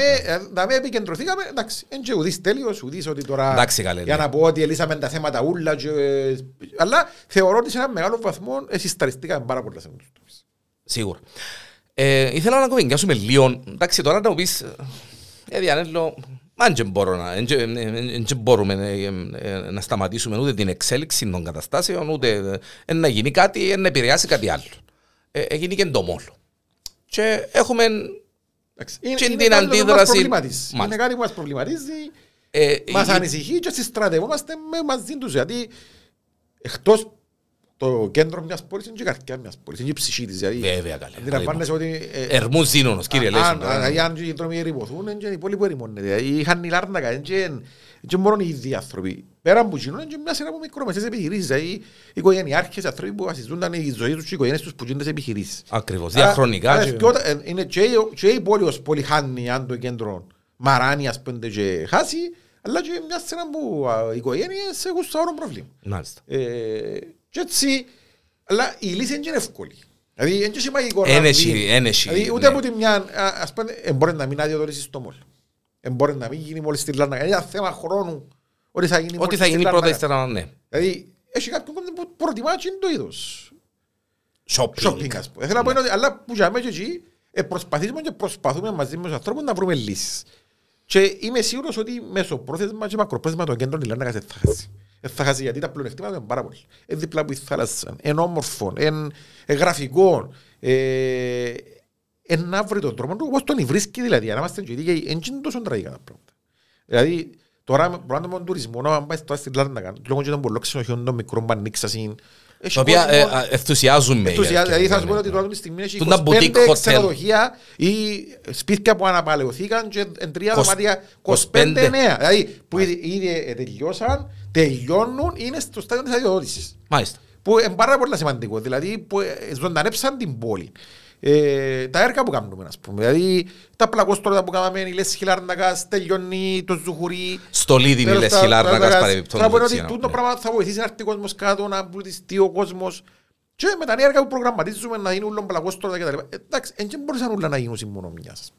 Δηλαδή επικεντρωθήκαμε, εντάξει, δεν και ουδής τέλειος, ουδής ότι τώρα Εντάξει, καλέ, για ναι. να πω ότι ελύσαμε τα θέματα ούλα και, ε, αλλά θεωρώ ότι σε ένα μεγάλο βαθμό εσυσταριστήκαμε πάρα πολλά σε αυτούς τους τομείς. Σίγουρα. Ε, ήθελα να κουβεντιάσουμε λίγο. Εντάξει, τώρα να μου πεις, ε, Διανέλο, αν και μπορώ να, εν και- εν- εν- εν και μπορούμε ε, ε, να σταματήσουμε ούτε την εξέλιξη των καταστάσεων, ούτε ε, να γίνει κάτι, ε, να επηρεάσει κάτι άλλο. Ε, έγινε και το μόλο. Και έχουμε Εντάξει, Είναι, Και είναι την κάτι το οποίο μας αντίδραση- προβληματίζει. Είναι Μάλιστα. κάτι που μας προβληματίζει, ε, μας ε, ανησυχεί και συστρατευόμαστε με μαζί τους. Γιατί εκτός το κέντρο μιας πόλης είναι και η καρδιά μιας πόλης, είναι και η ψυχή της. Δηλαδή, Βέβαια, καλέ. αντιλαμβάνεσαι ότι ε, Ερμούς ζήνωνος, κύριε αν- Λέσον. αν- αν- αν οι δρόμοι ερημωθούν, είναι και οι πόλοι που ερημώνεται. Δηλαδή, Είχαν η Λάρνακα, είναι και- και μόνο οι ίδιοι άνθρωποι. Πέρα από εκείνο, είναι και μια σειρά από μικρομεσαίες επιχειρήσεις. Δηλαδή, οι οικογενειάρχες, οι άνθρωποι που βασιζόνταν η ζωή τους και οι οικογένειες τους που γίνονται σε επιχειρήσεις. Ακριβώς, Άρα, διαχρονικά. άρα, και- και όταν- ε, Είναι και η- και η πόλη ως πόλη χάνει αν το κέντρο μαράνει ας πούμε και χάσει, αλλά και μια σειρά που α, οι οικογένειες έχουν σοβαρό πρόβλημα. Μάλιστα. Ε, και έτσι, αλλά η λύση δεν είναι εύκολη. Δηλαδή, δεν είναι μαγικό να Εν βγει. έχει- εν έχει, Δηλαδή, ούτε ναι. από τη μια, α, ας πούμε, ε, μπορεί να μην αδειοδοτήσεις στο μόλ. Ε, μπορεί να μην γίνει μόλις στη Λάρνακα. Είναι ένα θέμα χρόνου ότι θα γίνει Ό,τι μόλις θα στη γίνει πρώτα Λάρνακα. ύστερα, ναι. Δηλαδή, έχει κάποιον που προτιμά και είναι το είδος Shopping. shopping, ας πούμε. Θέλω να πω είναι ότι, αλλά που για μένα και εκεί ε, προσπαθήσουμε και προσπαθούμε μαζί με τους ανθρώπους να βρούμε λύσεις. Και είμαι σίγουρος ότι μέσω πρόθεσμα και μακροπρόθεσμα των κέντρων η Λάρνακας δεν θα χάσει. Δεν θα χάσει γιατί τα πλεονεκτήματα είναι πάρα πολύ. Είναι δίπλα από η θάλασσα, είναι όμορφο, είναι είναι γραφικό. Ε, ε, να βρει τον τρόπο του, όπως τον βρίσκει δηλαδή. Αν είμαστε και δίκαιοι, δεν είναι τόσο τραγικά τα πράγματα. Δηλαδή, τώρα μπορούμε με τον τουρισμό, να πάει τώρα στην Λάρνακα, λόγω και των πολλών ξενοχείων των μικρών που ανοίξαν, έχει Τα οποία ε, κόσμο- α, ενθουσιάζουν με. Ενθουσιάζει, για- Δηλαδή θα σου ναι, πω ότι ναι. τώρα τη στιγμή έχει Τούτα 25 boutique hotel. ξενοδοχεία ή σπίτια που αναπαλαιωθήκαν και εν τρία Κοσ- δωμάτια 25 25 νέα. Δηλαδή που ήδη, ήδη τελειώσαν, τελειώνουν, είναι στο στάδιο της αδειοδότησης. Μάλιστα. Που είναι πάρα πολύ σημαντικό. Δηλαδή που ε, ζωντανέψαν την πόλη. Ε, τα έργα που κάνουμε, ας πούμε. Δηλαδή τα πλακόστρωτα που κάναμε, η Λέσχη Λάρνακας, τελειώνει το Ζουχουρί, Στολίδι με Τέλος, λες τα- χιλάρνακας τα- παρεμπιπτόντως. Θα πω ότι έτσι, τούτο ναι. πράγμα θα βοηθήσει να έρθει ο κόσμος κάτω, να πλουτιστεί ο κόσμος. Και με τα νέα έργα που προγραμματίζουμε να γίνουν όλων πλακόστρωτα κτλ. Εντάξει, δεν μπορούσαν όλα να γίνουν μόνος μιας.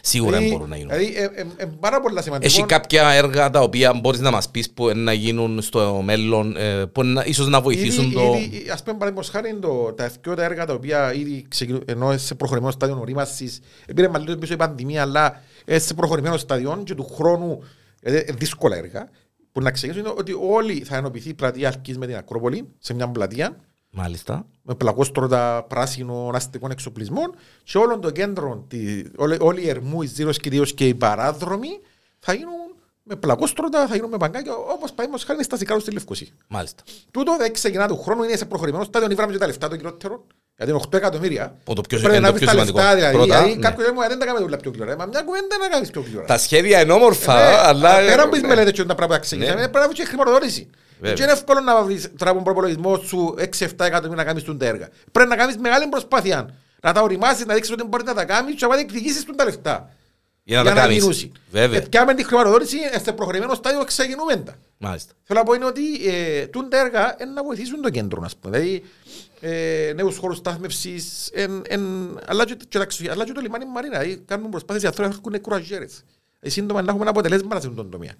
Σίγουρα δεν Δηλαδή- μπορούν να γίνουν. Δηλαδή, ε, ε, ε, πάρα πολλά σημαντικό. Έχει κάποια έργα τα οποία μπορείς να μας πεις που είναι να γίνουν στο μέλλον, ε, που είναι να- ίσως να βοηθήσουν Ήδη- το... ήδη, ας πούμε παραδείγματος χάρη το- τα ευκαιρία τα έργα τα οποία ήδη ξεκινούν, ενώ σε προχωρημένο στάδιο ορίμασης, πήρε μα λίγο πίσω η πανδημία, αλλά ε, σε προχωρημένο στάδιο και του χρόνου ε, ε, δύσκολα έργα. που να ξεκινήσουν είναι ότι όλοι θα ενωπηθεί η πλατεία Αλκής με την Ακρόπολη σε μια πλατεία Μάλιστα. με πλακόστρωτα πράσινων αστικών εξοπλισμών και όλο το κέντρο, τη- όλη, όλοι οι ερμού, οι ζήρος κυρίως και οι παράδρομοι θα γίνουν με πλακόστρωτα, θα γίνουν με παγκάκια, όπως πάει μας χάρη στα σικάρους στη Λευκοσία. Μάλιστα. Τούτο δεν ξεκινά του χρόνου, είναι σε προχωρημένο στάδιο, ήβραμε και τα λεφτά των κυριότερων, γιατί είναι 8 εκατομμύρια. Που το πιο- Πρέπει είναι να το βρεις πιο τα σημαντικό. λεφτά, δηλαδή, Πρώτα, δηλαδή ναι. κάποιοι λένε, «Ε, δεν τα κάνουμε όλα πιο γλυόρα». Μα μια κουβέντα να κάνεις πιο γλυόρα. Τα σχέδια είναι όμορφα, Ε, αλλά... Πέρα από τις ναι. μελέτες και τα πράγματα που ξεκινήσαμε, Ναι. πρέπει να βρεις και χρηματοδότηση. Βέβαια. Και είναι εύκολο να βρεις τώρα από τον προπολογισμός σου 6-7 εκατομμύρια να κάνεις τα έργα. Πρέπει να κάνεις μεγάλη προσπάθεια. Να τα οριμάσεις, να δείξεις ότι μπορείς να τα κάνεις και να διεκδικήσεις τα λεφτά. Για να τα κάνεις. γίνουσει. Βέβαια. Ε, Πιάμε τη χρηματοδότηση, ε, στο προχωρημένο στάδιο ξεκινούμε τα. Μάλιστα. Θέλω να πω είναι ότι ε, τούν τα έργα είναι να βοηθήσουν το κέντρο, ας πούμε. Δηλαδή, ε, νέους χώρους στάθμευσης, εν, εν, αλλά, και, και, τα- αλλά και το λιμάνι Μαρίνα. Δηλαδή, κάνουν προσπάθειες οι άνθρωποι να έχουν κουραζιέρες. Ε, σύντομα να έχουμε αποτελέσματα σε αυτόν τον τομέα.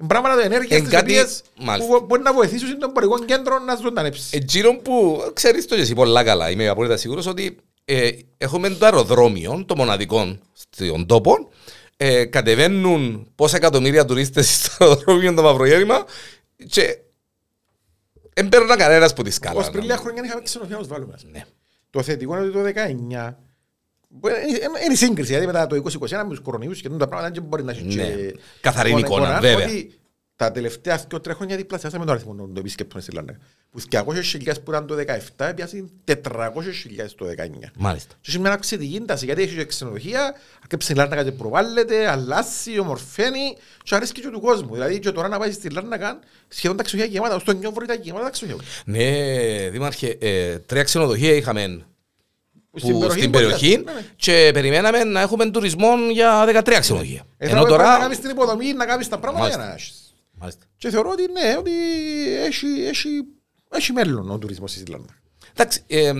Είναι πράγματα το ενέργειες Εν τις κάτι- οποίες μάλιστα. που μπορεί να βοηθήσουν το εμπορικό κέντρο να ζωντανέψει. Εκείνο που ξέρεις το και εσύ πολλά καλά, είμαι απόλυτα σίγουρος ότι ε, έχουμε το αεροδρόμιο, το μοναδικό στον τόπο, ε, κατεβαίνουν πόσα εκατομμύρια τουρίστες στο αεροδρόμιο το Μαυρογέρημα και δεν παίρνουν κανένας που τη σκάλα. Ως πριν λίγα χρόνια είχαμε ξενοδοχεία να τους βάλουμε. ας πούμε. Ναι. Το θετικό είναι ότι το 19 μπορεί- είναι- είναι η σύγκριση, δηλαδή μετά το 2021 με τους κορονοϊούς και τα πράγματα δεν μπορεί να έχεις Ναι. και Καθαρή εικόνα, βέβαια. Ότι τα τελευταία δύο τρία χρόνια διπλασιάσαμε τον αριθμό των επισκέπτων στη Λάρνακα. Που 200.000 που ήταν το 17 πιάσουν 400.000 το 19. Μάλιστα. Και σήμερα αυξητική τάση, γιατί έχεις και ξενοδοχεία, αρκέψε στη Λάρνακα και προβάλλεται, αλλάζει, ομορφαίνει και αρέσκει και του κόσμου. Δηλαδή και τώρα να πάει στη Λάρνακα σχεδόν τα ξενοδοχεία γεμάτα, ως το νιόβρο ήταν γεμάτα τα ξενοδοχεία. Ναι, Δήμαρχε, ε, τρία ξενοδοχεία είχαμε που, Στην περιοχή στην μπορεί να- περιοχή ναι, ναι. και περιμέναμε να έχουμε τουρισμό για 13 ξενοδοχεία. Ε, Ενώ θα πρέπει να τώρα... κάνεις την υποδομή, να κάνεις τα πράγματα για Μάλιστα. να έχεις. Μάλιστα. Και θεωρώ ότι ναι, ότι έχει, έχει, έχει μέλλον ο τουρισμός στη Λάρνακα. Εντάξει, ε,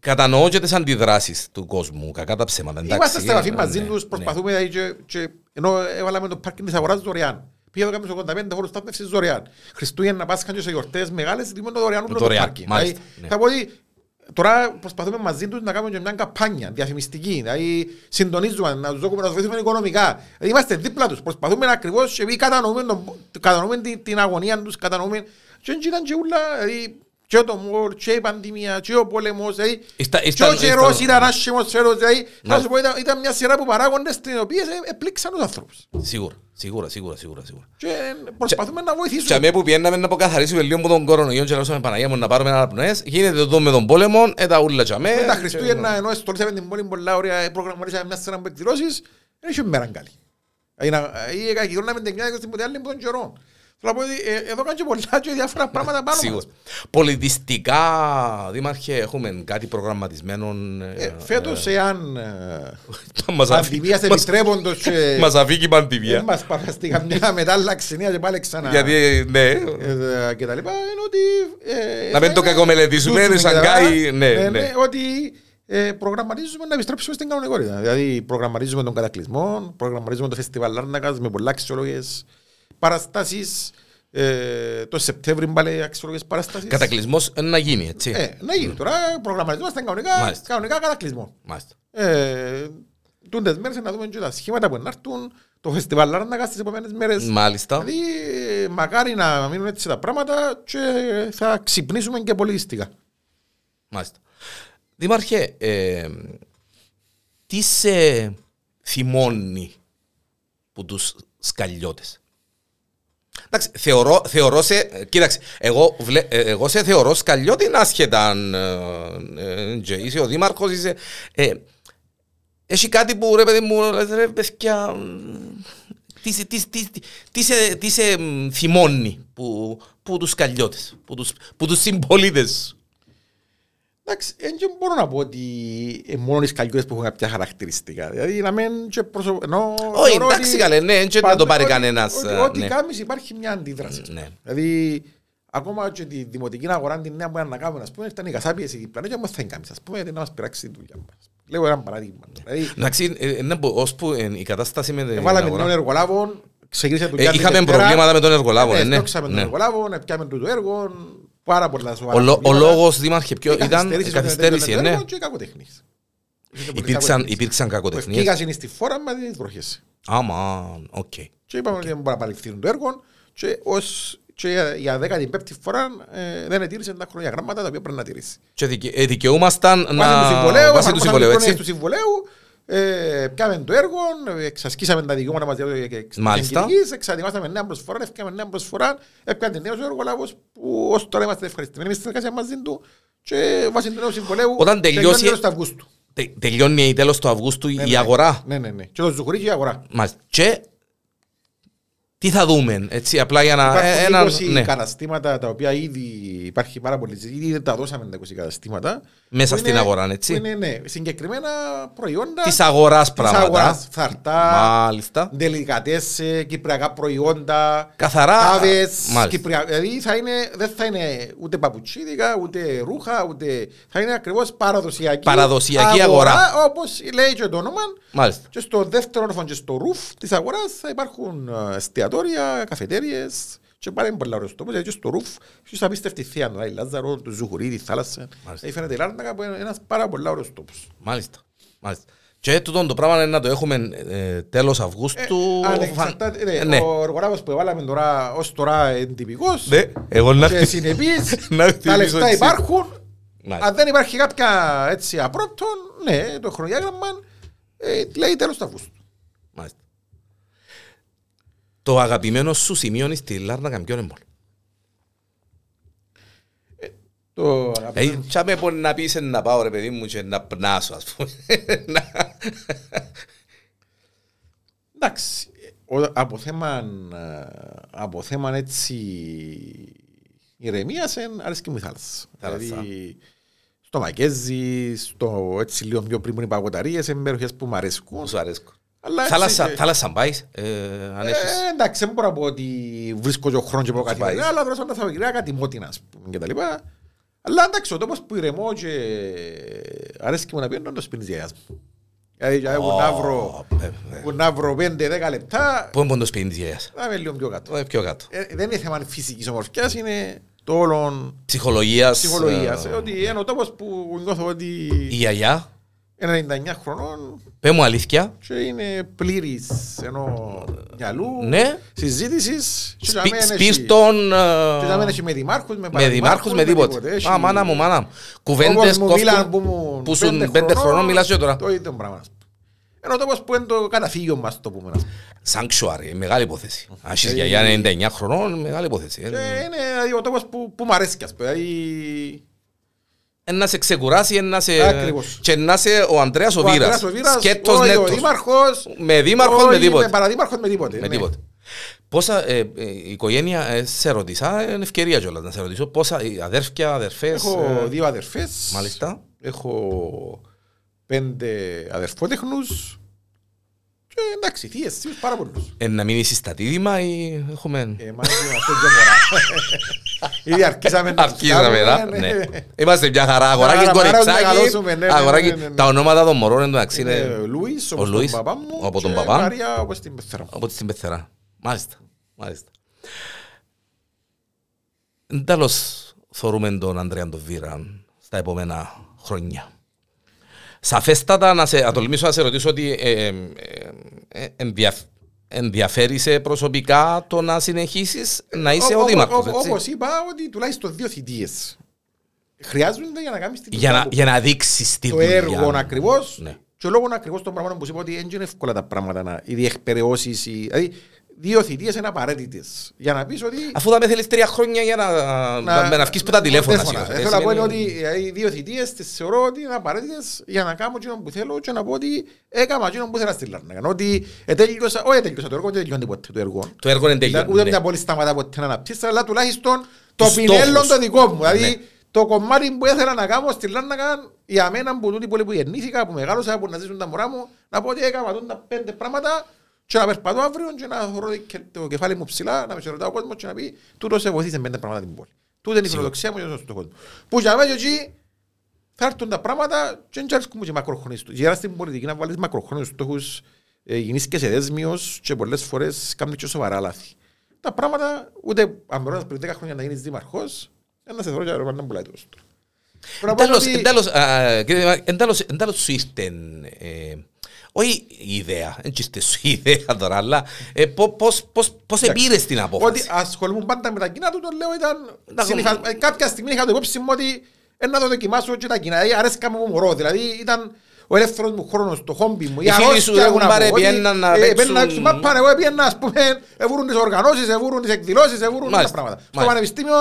κατανοώ και τις αντιδράσεις του κόσμου, κακά τα ψέματα. εντάξει, Είμαστε στα επαφή ε, μαζί ναι, τους, ναι. προσπαθούμε δηλαδή, και, και, ενώ έβαλαμε το πάρκινγκ της αγοράς δωρεάν. Πήγαμε το κάνουμε 85 χώρους στάθμευσης δωρεάν. Χριστούγεννα, Πάσχα και σε γιορτές μεγάλες, δημιουργούμε το δωρεάν όλο το Δωρεάν, πάρκινγκ. μάλιστα, Δηλαδή, ναι. Θα πω ότι τώρα προσπαθούμε μαζί τους να κάνουμε και μια καμπάνια διαφημιστική, δηλαδή συντονίζουμε, να τους δούμε, να τους βοηθούμε οικονομικά. Δηλαδή είμαστε δίπλα τους, προσπαθούμε ακριβώς και εμείς κατανοούμε, τον, κατανοούμε την, την αγωνία τους, κατανοούμε και έτσι ήταν και ούλα, δηλαδή και το μόρ, και η πανδημία, και ο πόλεμος, δηλαδή Ήστα- και ήσταν- ο καιρός ήσταν- ήταν άσχημος φέρος, δηλαδή θα Ναι. σου πω ήταν, ήταν μια σειρά από παράγοντες τις οποίες ε, επλήξαν τους ανθρώπους. Σίγουρα, σίγουρα, σίγουρα, σίγουρα. σίγουρα. Και προσπαθούμε να Και βοηθήσουμε. αμέ που πιέναμε να αποκαθαρίσουμε λίγο από τον κορονοϊό και να ρωτήσουμε Παναγία μου να πάρουμε ένα πνοές, γίνεται το με τον πόλεμο, ε, τα ούλα τσαμέ. Με τα Χριστούγεννα ενώ στολίσαμε την πόλη πολλά ωραία, ε, προγραμματίσαμε μια σειρά από εκδηλώσεις, δεν είχε μέρα καλή. Δηλαδή, να- Ή εκακυρώναμε την μια στην άλλη από τον καιρό. Θέλω να πω ότι ε, εδώ κάνει και πολλά και διάφορα πράγματα πάνω Σίγουρα. μας. Πολιτιστικά, Δήμαρχε, έχουμε κάτι προγραμματισμένο. Ε, Φέτος εάν ε, [LAUGHS] Μας αφή- πανδημίας μας- επιτρέποντος και [LAUGHS] Μας αφήκει η δεν πανδημία. μας παραστεί καμιά [LAUGHS] μετάλλαξη νέα και πάλι ξανά Γιατί, ναι, ε, και τα λοιπά, είναι ότι... ε, Να μην το θα- κακομελετήσουμε, δούσουμε είναι και τα Σανγκάη, λοιπά. ναι, Ε, ναι. Ότι ε, προγραμματίζουμε να επιστρέψουμε στην κανονικότητα. Δηλαδή προγραμματίζουμε τον κατακλυσμό, προγραμματίζουμε το φεστιβάλ Λάρνακας με πολλά αξιολογίες παραστάσεις. Ε, το Σεπτέμβρη πάλι αξιολογίες παραστάσεις. Κατακλυσμός να γίνει, έτσι. Ε, να γίνει τώρα, προγραμματιζόμαστε κανονικά, Μάλιστα. κανονικά κατακλυσμό. Μάλιστα. Ε, τούντες μέρες να δούμε και τα σχήματα που να έρθουν, το φεστιβάλ Λάρνακας τις επόμενες μέρες. Μάλιστα. Δηλαδή, ε, μακάρι να μείνουν έτσι τα πράγματα και θα ξυπνήσουμε και πολιτιστικά. Μάλιστα. Δήμαρχε, ε, τι σε θυμώνει που τους σκαλιώτες; Εντάξει, θεωρώ, θεωρώ σε, ε, κοίταξε, εγώ, βλέ, ε, εγώ σε θεωρώ σκαλιώτη άσχετα αν ε, ε, και είσαι ο δήμαρχος, είσαι... Ε, έχει κάτι που ρε παιδί μου, λες, ρε παιδιά, μ, τι, σε- τι, τι, τι, τι, σε, τι σε μ, θυμώνει που, που τους σκαλιώτες, που τους, που τους συμπολίτες σου; Εντάξει, δεν και μπορώ να πω ότι είναι μόνο οι σκαλιώτες που έχουν κάποια χαρακτηριστικά. Δηλαδή, να μην και προσω... Ενώ, Όχι, θεωρώ εντάξει, ότι καλέ, ναι, έτσι να παντού- το πάρει ότι- κανένας, ότι- ε, Ό,τι ναι. κάνεις υπάρχει μια αντίδραση. Ναι. Δηλαδή, ακόμα και τη δημοτική αγορά την νέα που να κάνουμε, ας πούμε, ήταν οι κασάπιες οι διπλανές και όμως θα κάνεις, ας πούμε, γιατί να μας πειράξει τη δουλειά μας. Λέω ένα παράδειγμα. Δηλαδή, Εντάξει, ε, ναι, που- ώσπου ε, η κατάσταση με την Εβάλαμε αγορά- νέων εργολάβων, ξεκίνησε δουλειά Ε, την Είχαμε Δευτέρα. προβλήματα με τον εργολάβο, Ναι, ε, ναι. στόξαμε τον ναι. εργολάβο, πιάμε του το έργο, πάρα πολλά σοβαρά Ο, λο- ο προβλήματα. λόγος, Δήμαρχε, ποιο Ε, ήταν καθυστέρηση η στο καθυστέρηση, τέλος ε, ναι. έργου και κακοτεχνίες. Υπήρξαν, υπήρξαν κακοτεχνίες. Ευκήγασαν στη φόρα με τις βροχές. Άμα, οκ. Και είπαμε ότι δεν μπορούν να παλαιφθούν το έργο και, ως, και για, για δέκατη πέπτη φορά ε, δεν ετήρησε τα χρονιαγράμματα τα οποία πρέπει να τηρήσει. Και δικαι- ε, δικαιούμασταν να... Βάσει του συμβολέου, βάσει του εφαρμόσαμε συμβολέου, τις έτσι. του συμβολέου, ε, πιάμε το έργο, ε, εξασκήσαμε τα δικαιώματα μας για Μάλιστα. εγγυητικής, εξαντιμάσαμε νέα προσφορά, έφυγαμε νέα προσφορά, έπιανε την νέος εργολάβος που ως τώρα είμαστε ευχαριστημένοι με στη συνεργασία μαζί του και βάσει του νέου συμβολέου Όταν τελειώσει- τελειώνει τέλος του Αυγούστου. Τε- Τελειώνει τέλος του Αυγούστου Ναι, η ναι. αγορά. Ναι, ναι, ναι. Και το ζουγουρί και η αγορά. Μάλιστα. Και τι θα δούμε, έτσι, απλά για να... ε, Υπάρχουν ένα, 20 ναι, καταστήματα τα οποία ήδη υπάρχει πάρα πολύ συζήτηση, ήδη τα δώσαμε τα 20 καταστήματα. Μέσα που στην είναι- αγορά, που έτσι. Είναι, ναι, συγκεκριμένα προϊόντα Της αγοράς της πράγματα. αγοράς. Φθαρτά, Μάλιστα. δελικατές, ε, κυπριακά προϊόντα, Καθαρά, κάβες, μάλιστα. κυπρια... δηλαδή θα είναι, δεν θα είναι ούτε παπουτσίδικα, ούτε ρούχα, ούτε... θα είναι ακριβώς παραδοσιακή, Παραδοσιακή αγορά. όπως λέει και το όνομα. Μάλιστα. Και στο δεύτερο όροφο και στο ρουφ της αγοράς θα υπάρχουν ε, εστιατόρια, καφετέριες και πάλι είναι πολλά ωραίος τόπος, γιατί και στο ρουφ έχεις απίστευτη θεία του Άι Λάζαρο, του Ζουχουρί, τη θάλασσα. Μάλιστα. Ε, φαίνεται η Λάρνακα που είναι ένας πάρα πολλά ωραίος τόπος. Μάλιστα. Μάλιστα. Και τούτο το πράγμα είναι να το έχουμε ε, τέλος Αυγούστου. Ε, ανεξαρτάται- ναι, Ε, ναι. Ο εργολάβος που έβαλαμε τώρα, ως τώρα είναι τυπικός Ναι, εγώ να και συνεπής, [LAUGHS] Να τα χτυπήσω λεφτά έτσι. υπάρχουν. Μάλιστα. Αν δεν υπάρχει κάποια έτσι απρόπτων, ναι, το χρονιάγραμμα ε, λέει τέλος του Αυγούστου. Μάλιστα. Το αγαπημένο σου σημείο στη Λάρνακα ποιον είναι μόνο. Το Δηλαδή, τσάμε μπορεί να πεις να πάω ρε παιδί μου και να πνάσω ας πούμε. [LAUGHS] Να- Εντάξει, ο- από θέμα, ε, από θέμα έτσι ηρεμίας εν αρέσκει μου η θάλασσα. Θάλασσα. Δηλαδή, στο Μακέζι, στο έτσι λίγο πιο πριν που είναι οι παγωταρίες, είναι περιοχές που μου αρέσκουν. Μου σου αρέσκω. Αλλά έτσι Θάλασσα, και- θάλασσα πάεις, ε, αν έχεις. Ε, εντάξει, δεν μπορώ να πω ότι βρίσκω και ο χρόνος και πάω κάτι πάει. άλλο, αλλά τώρα θα γυρνάω κάτι μότινα, ας πούμε, και τα λοιπά. Αλλά εντάξει, ο τόπος που ηρεμώ και αρέσκει μου να πιένω είναι το σπίτι της γιαγιάς μου. Δηλαδή, για που να βρω- Ω, ε, ε. που να βρω 5-10 λεπτά, Πού είναι το σπίτι της γιαγιάς; θα είμαι λίγο πιο κάτω. Ε, Πιο κάτω. Ε, δεν είναι θέμα φυσικής ομορφιάς, είναι το όλο Ψυχολογίας. ψυχολογίας. ε, Ε, Ότι είναι ο τόπος που νιώθω ότι Η γιαγιά, είναι 99 χρονών πέ μου αλήθεια, και είναι πλήρης ενώ μυαλού, Ναι. συζήτησης και για μένα σπι- έχει- σπίρτον, και για μένα ε, έχει με δημάρχους, με με δημάρχους, με τίποτε. Έχει- Α, μάνα μου, μάνα μου. Όπως Κουβέντες μου μίλαν που κόφτουν μου που σου πέντε χρονών μιλάς και τώρα. Το ίδιο πράγμα. Ενώ τόπος που είναι το καταφύγιο μας το πούμε. ας πούμε. Sanctuary, μεγάλη υπόθεση. Αν έχεις Ε, γιαγιά 99 χρονών, μεγάλη υπόθεση. Και Ε, είναι δηλαδή, ο τόπος που, που μου αρέσει ας πούμε. Δηλαδή, ε, Να σε ξεκουράσει, ε, να σε... Ακριβώς. και να σε ο Ανδρέας ο ο Ανδρέας Βίρας. ο Βίρας, Σκέτος όχι ο νέτος. δήμαρχος, Με δήμαρχος, με όχι τίποτε. Με παραδήμαρχος, με τίποτε. Με ναι. τίποτε. Πόσα, ε, ε, η οικογένεια, ε, σε ρωτήσα, είναι ευκαιρία κιόλας να σε ρωτήσω, πόσα οι αδέρφια, αδερφές, Έχω ε, δύο αδερφές. μάλιστα. Έχω πέντε αδερφότεχνους. Και εντάξει, θείες, θείες πάρα πολλούς. Ε, να μείνεις στα τίδημα ή έχουμε... Ε, μάλιστα, αυτό και μωρά. Ήδη αρκίσαμε να Αρχίζαμε, κάνουμε, ναι. Είμαστε μια χαρά, αγοράκι, Χαρά, χαρά, κοριτσάκι, μεγαλώσουμε, ναι, ναι, αγοράκι. ναι, ναι, ναι. Τα ονόματα των μωρών εντάξει Είναι είναι ο Λούις, ο όπως τον Λούις, παπά μου. από τον και παπά. Μαρία, όπως την πεθερά μου. από την πεθερά. Μάλιστα, μάλιστα. Εν τέλος θωρούμε τον Ανδρέα τον Βίρα στα επόμενα χρόνια. Σαφέστατα να σε, να τολμήσω να σε ρωτήσω ότι ε, ε, ε, ενδια, ενδιαφέρει σε προσωπικά το να συνεχίσεις να είσαι Ό- ο ό- δήμαρχος, ό- έτσι; Όπως είπα, ότι τουλάχιστον δύο θητείες χρειάζονται για να κάνεις την Για δουλειά να, που- για να δείξεις τη το δουλειά. έργο ακριβώς Ναι. και λόγω ακριβώς των πραγμάτων που σου είπα ότι δεν είναι εύκολα τα πράγματα να, οι διεκπαιρεώσεις, οι- δηλαδή δύο θητείες είναι απαραίτητες για να πεις ότι Αφού θα με θέλεις τρία χρόνια για να, να, να, να βγεις που τα τηλέφωνα. σιγά. Ε, Έτσι Θέλω να πω είναι είναι- ότι ε, οι δύο θητείες τις θεωρώ ότι είναι απαραίτητες για να κάνω εκείνο που θέλω και να πω ότι έκανα εκείνο που ήθελα στη Λάρνακα. Ότι ετέλειωσα, όχι ετέλειωσα το έργο, δεν τελειώνει ποτέ το έργο. Το έργο είναι Δηλαδή, τελειώνει. Ούτε ναι. μια πόλη σταματά ποτέ να αναπτύσσει, αλλά τουλάχιστον το Τους πινέλλον στόχους. το δικό μου. Δηλαδή Ναι. το κομμάτι που ήθελα να κάνω στη Λάρνακα για μένα που τούτη πόλη που γεννήθηκα, που μεγάλωσα, που να ζήσουν τα μωρά μου, να πω ότι έκανα τούτα πέντε πράγματα και να περπατώ αύριο και να θωρώ και το κεφάλι μου ψηλά, να με σε ρωτά ο κόσμος και να πει τούτο σε βοηθήσει πέντε πράγματα την πόλη. Τούτη είναι η φιλοδοξία μου και ο στόχος μου. Που για μένα και εκεί θα έρθουν τα πράγματα και δεν αρέσκουν μου και μακροχρόνιες στόχους. Γέρα στην πολιτική να βάλεις μακροχρόνιους στόχους, ε, γίνεις και σε δέσμιος και πολλές φορές κάνεις και σοβαρά λάθη. Τα πράγματα, ούτε αν μπορείς πριν 10 χρόνια να γίνεις δήμαρχος, ένα σε θεωρώ και αεροπλάνο να πουλάει το στόχο. Πρέπει να πω Εν τέλος- ότι- εν τέλος, α, κύριε Δημάρχη, εν τέλος- εν τέλος σου ήρθε ε, Όχι η ιδέα, δεν είστε σου η ιδέα τώρα, αλλά ε, πώ- πώς, πώς, πώς επήρες την Ότι απόφαση; ασχολούμουν πάντα με τα κοινά του, το λέω ήταν... Να συνηθα- ε, Κάποια στιγμή είχα το υπόψη μου ότι ε, να το δοκιμάσω και τα κοινά. Δηλαδή, αρέσκα μου μωρό. Δηλαδή ήταν ο ελεύθερος μου χρόνος, το χόμπι μου. η Οι φίλοι αρρώστια σου μου έχουν να πάρε, πω, ότι, πιέναν να ε, παίξουν- πιέναν να παίξουν μάπα, Εγώ πιένα, ας πούμε, εβούρουν τις οργανώσεις, εβούρουν τις εκδηλώσεις, εβούρουν τα Μάλιστα, πράγματα. Στο μάλιστα. πανεπιστήμιο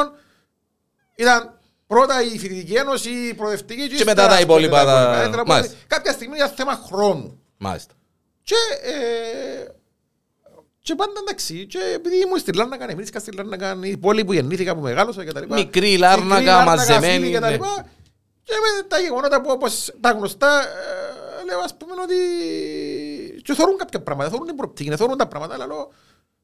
ήταν πρώτα η φοιτητική ένωση, η προοδευτική Και ύστερα, μετά τα ας πούμε, υπόλοιπα, τα- υπόλοιπα. Ε, δηλαδή, μάλιστα. Κάποια στιγμή ήταν θέμα χρόνου. Μάλιστα. Και, ε, και πάντα εντάξει, και επειδή ήμουν στη Λάρνακα, εμείς στη Λάρνακα, η πόλη που γεννήθηκα, που μεγάλωσα και τα λοιπά. Μικρή Λάρνακα, μαζεμένη, φίλοι Και, τα ναι. λοιπά. και με τα γεγονότα που όπως τα γνωστά, ε, λέω ας πούμε ότι και θεωρούν κάποια πράγματα, θεωρούν την προοπτική, θεωρούν τα πράγματα, αλλά λέω,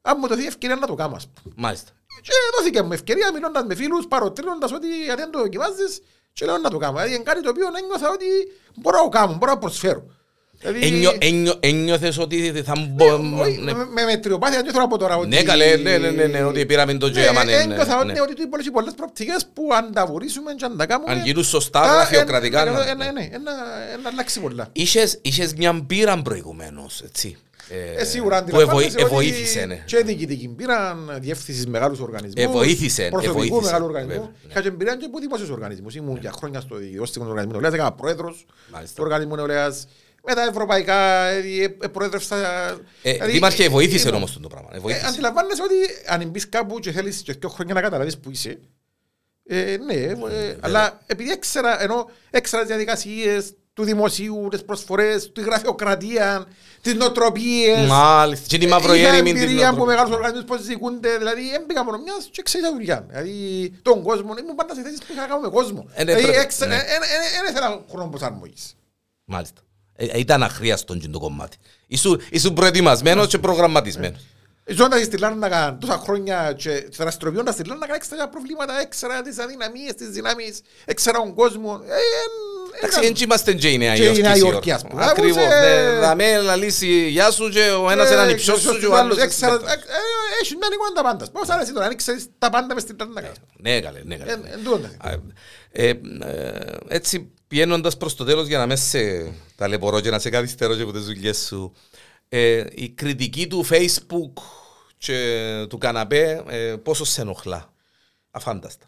αν μου δοθεί ευκαιρία να το κάνω, ας πούμε. Μάλιστα. Και δόθηκε μου ευκαιρία μιλώντας με φίλους, παροτρύνοντας ότι γιατί δεν το δοκιμάζεις και λέω να το κάνω. Δηλαδή είναι κάτι το οποίο ένιωθα ότι μπορώ να το κάνω, μπορώ να προσφέρω. Δηλαδή- Ένιω- ένιω- Ένιωθες ότι θα μπω... όχι, ναι. με- Με μετριοπάθεια δεν θέλω να πω τώρα ότι... Ναι, καλέ, ναι, ναι, ναι, ναι, ότι πήραμε το και άμα ναι, ναι, Ένιωθα ότι ναι. ναι, ότι του πολλές πολλές προοπτικές που αν τα βουρήσουμε και αν τα κάνουμε... Αν γίνουν σωστά α, γραφειοκρατικά, ε, ναι. ε, ναι, ναι, ένα- ένα αλλάξει πολλά. Είχες, είχες μια πείρα προηγουμένως, έτσι. Ε, σίγουρα που ευοη- αντιλαμβάνεσαι ότι εβοήθησε, ναι. Και διοικητική πείρα, διεύθυνσης μεγάλους οργανισμούς. Εβοήθησε, Προσωπικού εβοήθησε, μεγάλου οργανισμού. βέβαια, ναι. Είχα και εμπειρία και από δημόσιους οργανισμούς. Ήμουν για χρόνια στο ιδιώστικο οργανισμό νεολαίας, έκανα πρόεδρος Μάλιστα. του οργανισμού νεολαίας. Με τα ευρωπαϊκά, ε, ε, ε, προέδρευσα... Ε, δηλαδή, Δήμαρχε, βοήθησε ήμουν. όμως το πράγμα. Ε, Βοήθησε. αντιλαμβάνεσαι ότι αν μπεις κάπου και θέλεις και δύο χρόνια να καταλάβεις που είσαι, ε, ναι, ε, αλλά επειδή έξερα, ενώ έξερα τις διαδικασίες του δημοσίου, τις προσφορές, τη γραφειοκρατία, τις νοοτροπίες, Μάλιστα. Και τη είχα μαυρογέριμη την εμπειρία από νοοτροπία. μεγάλους οργανισμούς πώς ζητούνται, δηλαδή έμπαικα μόνο μιας και ξέρεις τα δουλειά. Δηλαδή τον κόσμο, ήμουν πάντα σε θέσεις που είχα να κάνω με κόσμο. Ε, ναι, Δηλαδή πρέπει, έξερα, ναι. δεν ήθελα χρόνο προσαρμογής. Μάλιστα. Ε, Ήταν αχρίαστον και το κομμάτι. Ήσουν ήσουν προετοιμασμένος και προγραμματισμένος. Ζώντας στη Λάρνακα τόσα χρόνια και δραστηριοποιώντας στη Λάρνακα έξερα τα προβλήματα, έξερα τις αδυναμίες, τις δυνάμεις, έξερα τον κόσμο. Ε, εν- Εντάξει, ήταν- δεν είμαστε και η Νέα Και η Υόρκη. Νέα σίγουρα. Υόρκη, ας πούμε. Ακριβώς. Άκουσε- ναι, Δαμέ να λύσει γεια σου και ο ένας Ε, έναν υψιό σου και ο άλλος... έξερα- είναι ε, ε, Έχει μια εικόνα τα πάντα. Πώς αρέσει τώρα, αν ξέρεις τα πάντα μες στην Λάρνακα. Ναι, καλέ, ναι, καλέ. Ε, εν τούτο είναι. Α, ε, ε, έτσι πηγαίνοντας προς το τέλος για να μες σε ταλαιπωρώ και να σε καθυστερώ και από τις δουλειές σου ε, η κριτική του facebook και του καναπέ ε, πόσο σε ενοχλά; Αφάνταστα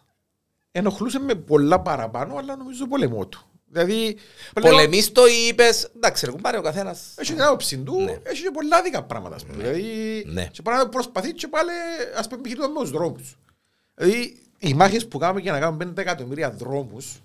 Ενοχλούσε με πολλά παραπάνω, αλλά νομίζω πολεμό του. Δηλαδή, πλέον πολεμείς το ή είπες εντάξει ρε κουμπάρε ο καθένας έχει την άποψη του, Ναι. έχει και πολλά άδικα πράγματα. ας πούμε. Δηλαδή, Ναι. και πάρα να προσπαθείς και πάλι, ας πούμε, π.χ. το με τους δρόμους. Δηλαδή, οι μάχες που κάνουμε για να κάνουμε 5 εκατομμύρια δρόμους,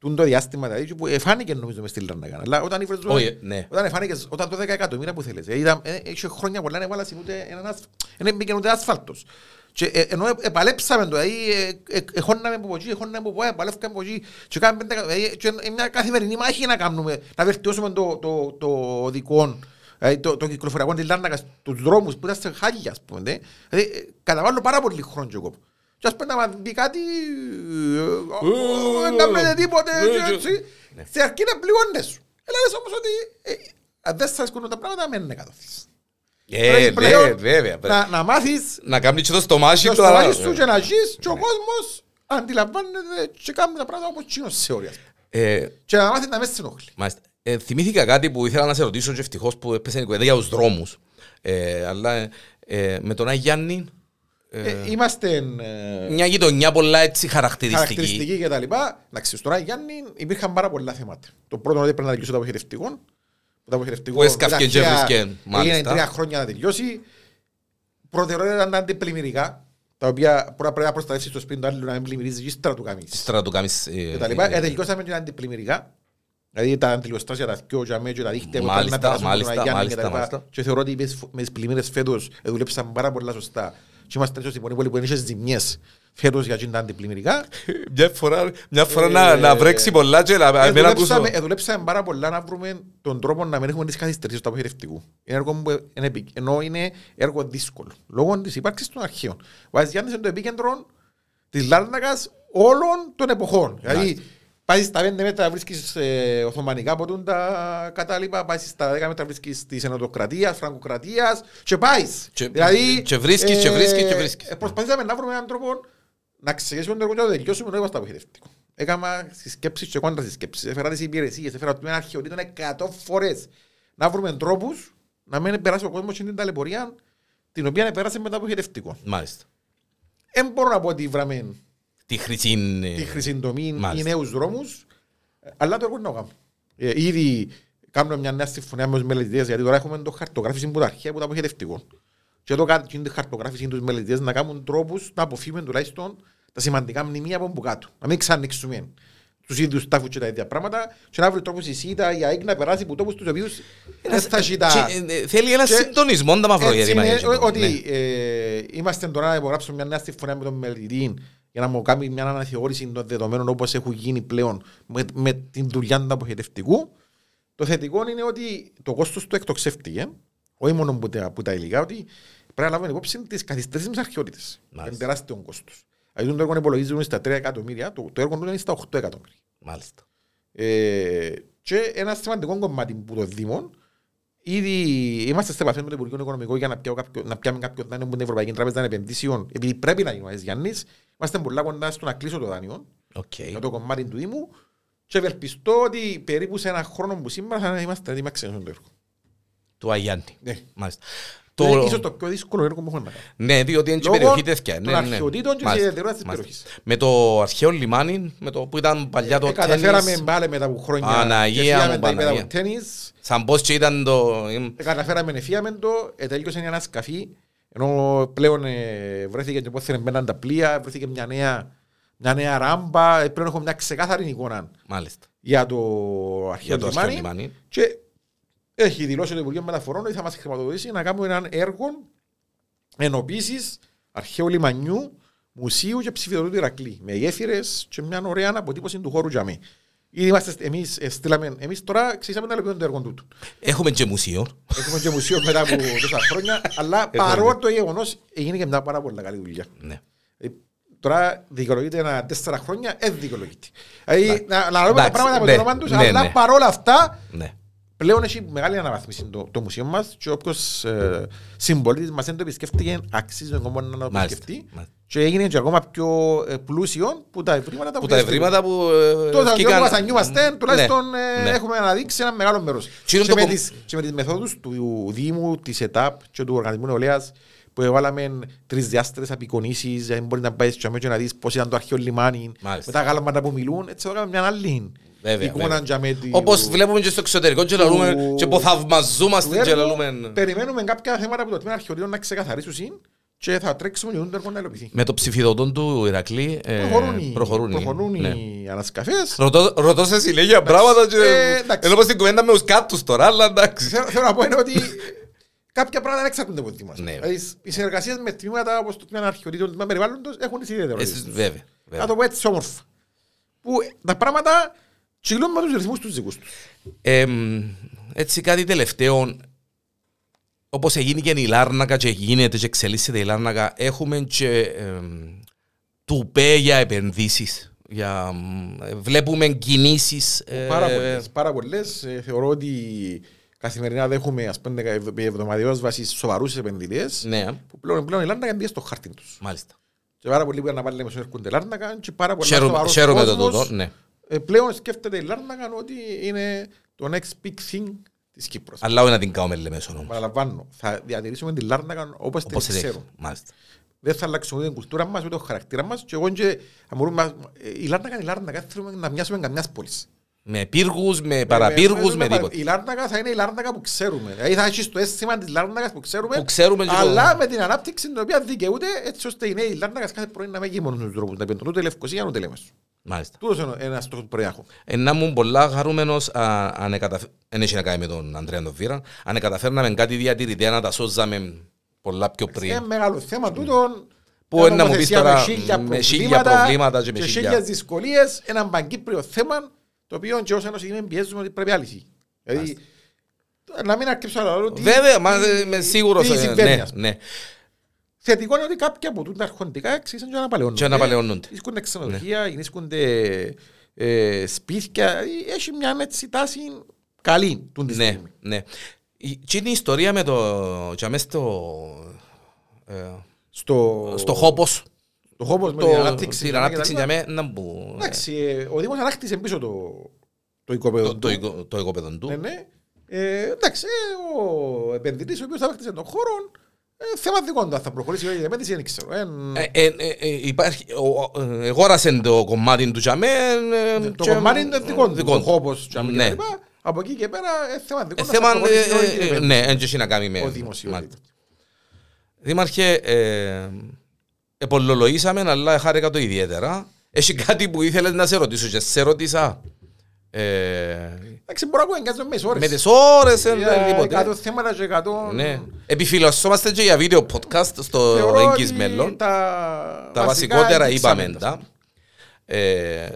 τούν το διάστημα, δηλαδή, και που εφάνηκε νομίζω μες στη Λάρνακα. Αλλά όταν ήφερες Όχι, ναι. Όταν εφάνηκες, όταν το 10 εκατομμύρια που θέλεις, ε, είδα, ε, έχει χρόνια πολλά να έβαλα ούτε έναν ασφ- δεν μπήκε ούτε άσφαλτος. Και, ε, ενώ ε, επαλέψαμε το, δηλαδή, ε, ε, εχώναμε από εκεί, εχώναμε από εκεί, επαλεύκαμε από εκεί, και κάναμε πέντε εκα- δηλαδή, και είναι μια καθημερινή μάχη να κάνουμε, να βελτιώσουμε το, το, το δικό, δηλαδή, το, το κυκλοφοριακό της Λάρνακας, τους δρόμους που ήταν σε χάγια, ας πούμε. ναι. Δηλαδή, ε, καταβάλω πάρα πολύ χρόνο και εγώ. Και ας πούμε να μας πει κάτι, ε, ε, δεν κάνουμε τίποτε, Ναι, και και- έτσι. Στην αρχή να πληγώνες σου. Έλα λες όμως ότι ε, αν δεν σας αρέσκουν τα πράγματα, μην είναι καθόθεις. ε, Πρέπει ναι, πλέον βέβαια πρέπει. Να, να μάθεις να κάνεις και το στομάχι το του αλλά- στομάχι σου και να ζεις και ο κόσμος αντιλαμβάνεται και κάνει τα πράγματα όπως τσίνος σε όρια. Ε, Και να μάθεις να με συνοχλεί. Μάλιστα. Ε, θυμήθηκα κάτι που ήθελα να σε ρωτήσω και ευτυχώς που έπεσε η κουβέντα για τους δρόμους. Ε, αλλά ε, ε, με τον Άγιο Γιάννη ε, Ε, Είμαστε ε, μια γειτονιά πολλά έτσι χαρακτηριστική. χαρακτηριστικοί και τα λοιπά. Εντάξει, στον Άγιο Γιάννη υπήρχαν πάρα πολλά θέματα. Το πρώτο είναι ότι πρέπει να τελειώσει το αποχαιρευτικό. Το αποχαιρευτικό Που έσκαφκε και ταχεία έβρισκε, Έγινε μάλιστα. τρία χρόνια να τελειώσει. Προτεραιότητα ήταν τα αντιπλημμυρικά, τα οποία πρέπει να προστατεύσεις το σπίτι του άλλου να μην πλημμυρίζεις και ύστερα του καμίς. Ύστερα του κάνεις... ε, και τα λοιπά. ε, Ε, τελειώσαμε και τα αντιπλημμυρικά. Δηλαδή τα αντιλιοστάσια, τα δυο και αμέ και τα δίχτυα που ήταν Μάλιστα, να περάσουν από τον μάλιστα, Αγιάννη μάλιστα, και τα λοιπά. μάλιστα. Και θεωρώ ότι μες- μες τις πλημμύρες φέτος ε, δουλέψαν πάρα πολλά σωστά. Και είμαστε έτσι στην πόλη που είναι ζημιές φέτος για εκείνα τα αντιπλημμυρικά. [LAUGHS] Μια φορά, μια φορά Ε, να, να βρέξει πολλά και να Ε, μην ακούσω. δουλέψαμε- ε, δουλέψαμε πάρα πολλά να βρούμε τον τρόπο να μην έχουμε τις καθυστερήσεις του αποχαιρευτικού. Είναι έργο που είναι επί- ενώ είναι έργο δύσκολο. Λόγω της ύπαρξης των αρχείων. Ο Άζης Γιάννης είναι το επίκεντρο της Λάρνακας όλων των εποχών. Δηλαδή, πάει στα 5 μέτρα βρίσκεις ε, Οθωμανικά ποτούν τα κατάλοιπα, πάει στα 10 μέτρα βρίσκεις της Ενωτοκρατίας, Φραγκοκρατίας και πάεις. Και- δηλαδή, και βρίσκεις, και βρίσκεις, και βρίσκεις. ε, Προσπαθήσαμε να βρούμε έναν τρόπο να ξεκινήσουμε το έργο και να το τελειώσουμε να είμαστε αποχαιρευτικό. Έκανα συσκέψεις και κόντρα συσκέψεις, έφερα τις υπηρεσίες, έφερα το τμήμα αρχαιοτήτων 100 φορές να βρούμε τρόπους να μην περάσει ο κόσμος στην ταλαιπωρία την οποία πέρασε μετά από χειρευτικό. Μάλιστα. Δεν μπορώ να πω ότι βράμε Τη χρυσή... τη χρυσή τομή ή Μάλιστα. νέους δρόμους, αλλά το έργο είναι να το κάνουμε. Ε, ήδη κάνουμε μια νέα συμφωνία με τους μελετητές, γιατί τώρα έχουμε το χαρτογράφηση που τα αρχαία που τα αποχαιρευτικό. Και εδώ κάνουν την χαρτογράφηση τους μελετητές να κάνουν τρόπους να αποφύγουμε τουλάχιστον τα σημαντικά μνημεία από που κάτω. Να μην ξανανοίξουμε τους ίδιους τάφους και τα ίδια πράγματα και να βρει τρόπους η ΣΥΤΑ, η ΑΕΚ να περάσει από τόπους τους οποίους δεν θα έχει τα... Και, ε, Θέλει ένα Και- συντονισμό τα Έτσι μαυρογέρημα. είναι, έτσι, ο- ναι. ότι ε, είμαστε τώρα να υπογράψουμε μια νέα συμφωνία με τον μελετητή για να μου κάνει μια αναθεώρηση των δεδομένων όπως έχουν γίνει πλέον με, με την δουλειά του αποχαιρευτικού. Το θετικό είναι ότι το κόστος του εκτοξεύτηκε, όχι μόνο που τα, που τα υλικά, ότι πρέπει να λάβουμε υπόψη τις καθυστερήσεις με αρχαιότητες. Είναι Μάλιστα. τεράστιο κόστος. Δηλαδή το έργο υπολογίζουν στα 3 εκατομμύρια, το, το έργο του είναι στα 8 εκατομμύρια. Μάλιστα. Ε, και ένα σημαντικό κομμάτι που το Δήμο, ήδη είμαστε σε επαφή με το Υπουργείο Οικονομικών για να, πιάω κάποιο, να πιάμε κάποιο δάνειο από την Ευρωπαϊκή Τράπεζα Επενδύσεων, επειδή πρέπει να γίνει ο Αγιάννης. Είμαστε πολλά κοντά στο να κλείσω το δάνειο Οκ. για το κομμάτι του Δήμου και ευελπιστώ ότι περίπου σε ένα χρόνο που σήμερα θα είμαστε έτοιμοι να ξεκινήσουμε το έργο. Του Αγιάννη. Ναι. Μάλιστα. Το... Είναι Το... ίσως το πιο δύσκολο έργο που έχω να κάνω. Ναι, διότι είναι και Λόγω περιοχή τέτοια. των Ναι, ναι. αρχαιοτήτων και της Μάλιστα, ιδιαιτερότητας της μάλιστα. περιοχής. Με το αρχαίο λιμάνι, με το που ήταν παλιά το Ε, καταφέραμε τένις, πάλι μετά από χρόνια Παναγία και φύγαμε μου, τα επίπεδα Παναγία. από τένις σαν πως και ήταν το... Ε, καταφέραμε εφίαμε το, ε, τελείωσε ένα σκαφί, ενώ πλέον ε, βρέθηκε και πόθεν μπαίναν τα πλοία, βρέθηκε μια νέα, μια νέα ράμπα, ε, πλέον έχω μια ξεκάθαρη εικόνα Μάλιστα. για το αρχαίο Για το αρχαίο λιμάνι λιμάνι. και έχει δηλώσει το Υπουργείο Μεταφορών ότι θα μας χρηματοδοτήσει να κάνουμε έναν έργο ενοποίησης αρχαίου λιμανιού, μουσείου και ψηφιδωρού του Ηρακλή, με γέφυρες και μια ωραία αποτύπωση του χώρου για μí. Ήδη είμαστε, εμείς, ε, στείλαμε, εμείς τώρα ξεκινήσαμε να υλοποιούμε το έργο τούτου. Έχουμε και μουσείο. Έχουμε και μουσείο μετά από [LAUGHS] τόσα χρόνια, αλλά παρόλο το γεγονός έγινε και μια πάρα πολύ καλή δουλειά. Ναι. Ε, Τώρα δικαιολογείται ένα τέσσερα χρόνια, δεν δικαιολογείται. Δηλαδή να, να λέμε τα Εντάξει, πράγματα με ναι, το όνομα τους, ναι, αλλά ναι. παρόλα αυτά Ναι. πλέον έχει μεγάλη αναβάθμιση το, το μουσείο μας και όποιος ε, συμπολίτης μας δεν το επισκέφτηκε αξίζει τον κόμμα να το Μάλιστα. επισκεφτεί Μάλιστα. Και έγινε και ακόμα πιο ε, πλούσιο που τα ευρήματα Που τα ευρήματα που... ε, Τότε βγήκαν- που βασανιούμαστε, τουλάχιστον Ναι, ε, ναι. έχουμε αναδείξει ένα μεγάλο μέρος. Και είναι Και το με κομ- τις- και με τις μεθόδους του Δήμου, της ΕΤΑΠ και του Οργανισμού Νεολαίας που έβαλαμε τρεις διάστερες απεικονίσεις, δεν μπορεί να πάεις στο και να δεις πώς ήταν το αρχαίο λιμάνι, Μάλιστα. με τα γάλματα που μιλούν, έτσι θα κάνουμε μια άλλη Βέβαια, εικόνα βέβαια. για με τη- Όπως βλέπουμε και στο εξωτερικό και λαλούμε του- και που θαυμαζούμαστε του και έργου. λαλούμε... Περιμένουμε κάποια θέματα που το τμήμα αρχαιοτήτων να ξεκαθαρίσουν και θα τρέξουμε και το έργο να υλοποιηθεί. Με το ψηφιδωτόν του Ηρακλή ε, Προχωρούν οι- προχωρούν. προχωρούν ναι. οι ανασκαφές. Ρωτώ, ρωτώ σε συνέχεια πράγματα και... Ε, εντάξει. Ενώ πως την κουβέντα με τους κάτους τώρα, αλλά εντάξει. Θέλω θέλω να πω είναι ότι κάποια πράγματα δεν εξαρτούνται από τη μας. Ναι. Δηλαδή, οι συνεργασίες με τμήματα όπως το τμήμα αρχαιοτήτων, το τμήμα περιβάλλοντος έχουν τις Ε, ιδιαιτερότητες. Βέβαια. Να βέβαια. το πω έτσι όμορφα. Που τα πράγματα κυλούν με τους ρυθμούς τους δικούς τους. Εμ, έτσι κάτι τελευταίο, όπως έγινε και η Λάρνακα και γίνεται και εξελίσσεται η Λάρνακα, έχουμε και εμ, τουπέ για επενδύσεις. Για, μ, ε, βλέπουμε κινήσεις. ε, Πάρα πολλές. Πάρα πολλές. Ε, Θεωρώ ότι καθημερινά δέχομαι ας πούμε ευ- εβδομαδιαίως βάσει σοβαρούς επενδυτές Ναι, που πλέον, πλέον η Λάρνακα μπήκε στο χάρτη τους. μάλιστα. Και πάρα πολλοί που είναι να πάλι λέμε έρχονται Λάρνακα και πάρα πολλά Χαίρομαι- σοβαρός Χαίρομαι το κόσμος, τούτο, ναι. ε, πλέον σκέφτεται η Λάρνακα ότι είναι το next big thing της Κύπρος. Αλλά όχι να την κάνουμε λεμέσον όμως. Παραλαμβάνω, θα διατηρήσουμε την Λάρνακα όπως την Όπως την ξέρουμε. έχουμε. Μάλιστα. Δεν θα αλλάξουμε ούτε την κουλτούρα μας, ούτε το χαρακτήρα μας και εγώ και αν μπορούμε, να- η Λάρνακα είναι η Λάρνακα, δεν θέλουμε να μοιάσουμε καμιάς πόλης. Με πύργους, με παραπύργους, με τίποτα. Η Λάρνακα θα είναι η Λάρνακα που ξέρουμε. Δηλαδή θα έχει το αίσθημα της Λάρνακας που ξέρουμε, Που ξέρουμε και αλλά το- με την ανάπτυξη την οποία δικαιούται έτσι ώστε οι νέοι Λάρνακας κάθε πρωί να μην γίνει μόνος στους δρόμους, να πιέντουν ούτε Λευκοσία ούτε Λέμεσο. Μάλιστα. Τούτος είναι ένας στόχος που πρέπει να έχω. Ε, να ήμουν πολλά χαρούμενος α, αν εκαταφ... δεν έχει να κάνει με τον Ανδρέας τον Βίρα αν καταφέρναμε κάτι διατηρητέα να τα σώζαμε πολλά πιο πριν. Είναι μεγάλο θέμα τούτον. Που μια είναι να μου πεις νομοθεσία τώρα, με χίλια με χίλια προβλήματα και με και χίλια- χίλιες δυσκολίες, ένα παγκύπριο θέμα το οποίο και ως Ένωση Γηπέδου πιέζουμε ότι πρέπει να λυθεί. Δηλαδή, να μην αρκέψω να λέω ότι Βέβαια, μα ε, είμαι σίγουρος. τι ε, συμβαίνει, ναι, ας πούμε. ναι. Θετικό είναι ότι κάποια από τούτα αρχοντικά εξήσαν και αναπαλαιώνονται. Και αναπαλαιώνονται. Βρίσκονται ξενοδοχεία, γεννήσκονται ε, σπίτια. Ε, Έχει μια έτσι τάση καλή του τη Ναι, στιγμή. ναι. Η- Και είναι η ιστορία με το... και αμέσως το... ε, Στο, στο χόπος. το χώπος με το- την ανάπτυξη. Την και τα ανάπτυξη λοιπά. για μένα να μπου... Εντάξει, ε, ο Δήμος ανάκτησε πίσω το, το οικοπαίδο Το, του. το, οικο- το οικοπαίδο του. Ναι, ναι. Ε, εντάξει, ε, ο επενδυτής ο οποίος θα παίχτησε τον χώρο, ε, θέμα δικό του, αν θα προχωρήσει η επένδυση δεν ξέρω. Ε, Ε, ε, ε, ε, υπάρχει, ο- ο- ε, Εγόρασε το κομμάτι του Τζαμέ. ε, το και- κομμάτι είναι δικό του, δικό ο του. χώπος και Ναι. λοιπά. Από εκεί και πέρα, ε, θέμα δικό Ε, του, θέμα, θα προχωρήσει η ε, επένδυση. ε, ναι, δεν έχει να κάνει με... Ο δημοσιότητα. Μάλιστα. Δήμαρχε, ε, επολολογήσαμε, αλλά χάρηκα το ιδιαίτερα. Έχει κάτι που ήθελες να σε ρωτήσω και σε ρώτησα. Ε, Εντάξει, μπορώ να ακούω εγκάζω με τις ώρες. με τις ώρες, ε, Για τίποτε. εκατό θέματα και εκατό... Ναι. Επιφυλασσόμαστε και για βίντεο podcast στο Θεωρώ εγγύς ότι μέλλον. Τα, Τα βασικά βασικότερα δείξαμε είπαμε τα. τα. Ε,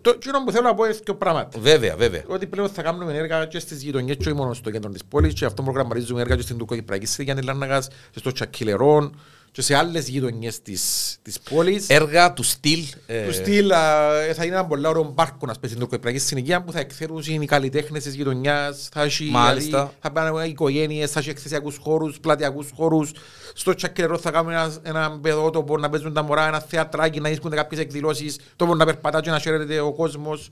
Το εκείνο που θέλω να πω είναι δύο πράγματα. βέβαια, βέβαια. Ότι πλέον θα κάνουμε έργα και στις γειτονιές και όχι μόνο στο κέντρο της πόλης και αυτό προγραμματίζουμε έργα και στην Τουρκοκυπριακή στη Γιάννη Λάρνακας και στο Τσακυλερόν και σε άλλες γειτονιές της, της πόλης. Έργα του στυλ. ε, Του στυλ α, ε, θα είναι ένα πολύ ωραίο πάρκο να σπέσεις στην Τουρκοκυπριακή συνοικία που θα εκθέτουν οι καλλιτέχνες της γειτονιάς, θα έχει Μάλιστα. δηλαδή, θα πάνε οικογένειες, θα έχει εκθεσιακούς χώρους, πλατειακούς χώρους. Στο Τσακυλερό θα κάνουμε ένας, ένα παιδότοπο να παίζουν τα μωρά, ένα θεατράκι, να ίσχουν κάποιες εκδηλώσεις, τόπο να περπατά και να χαίρεται ο κόσμος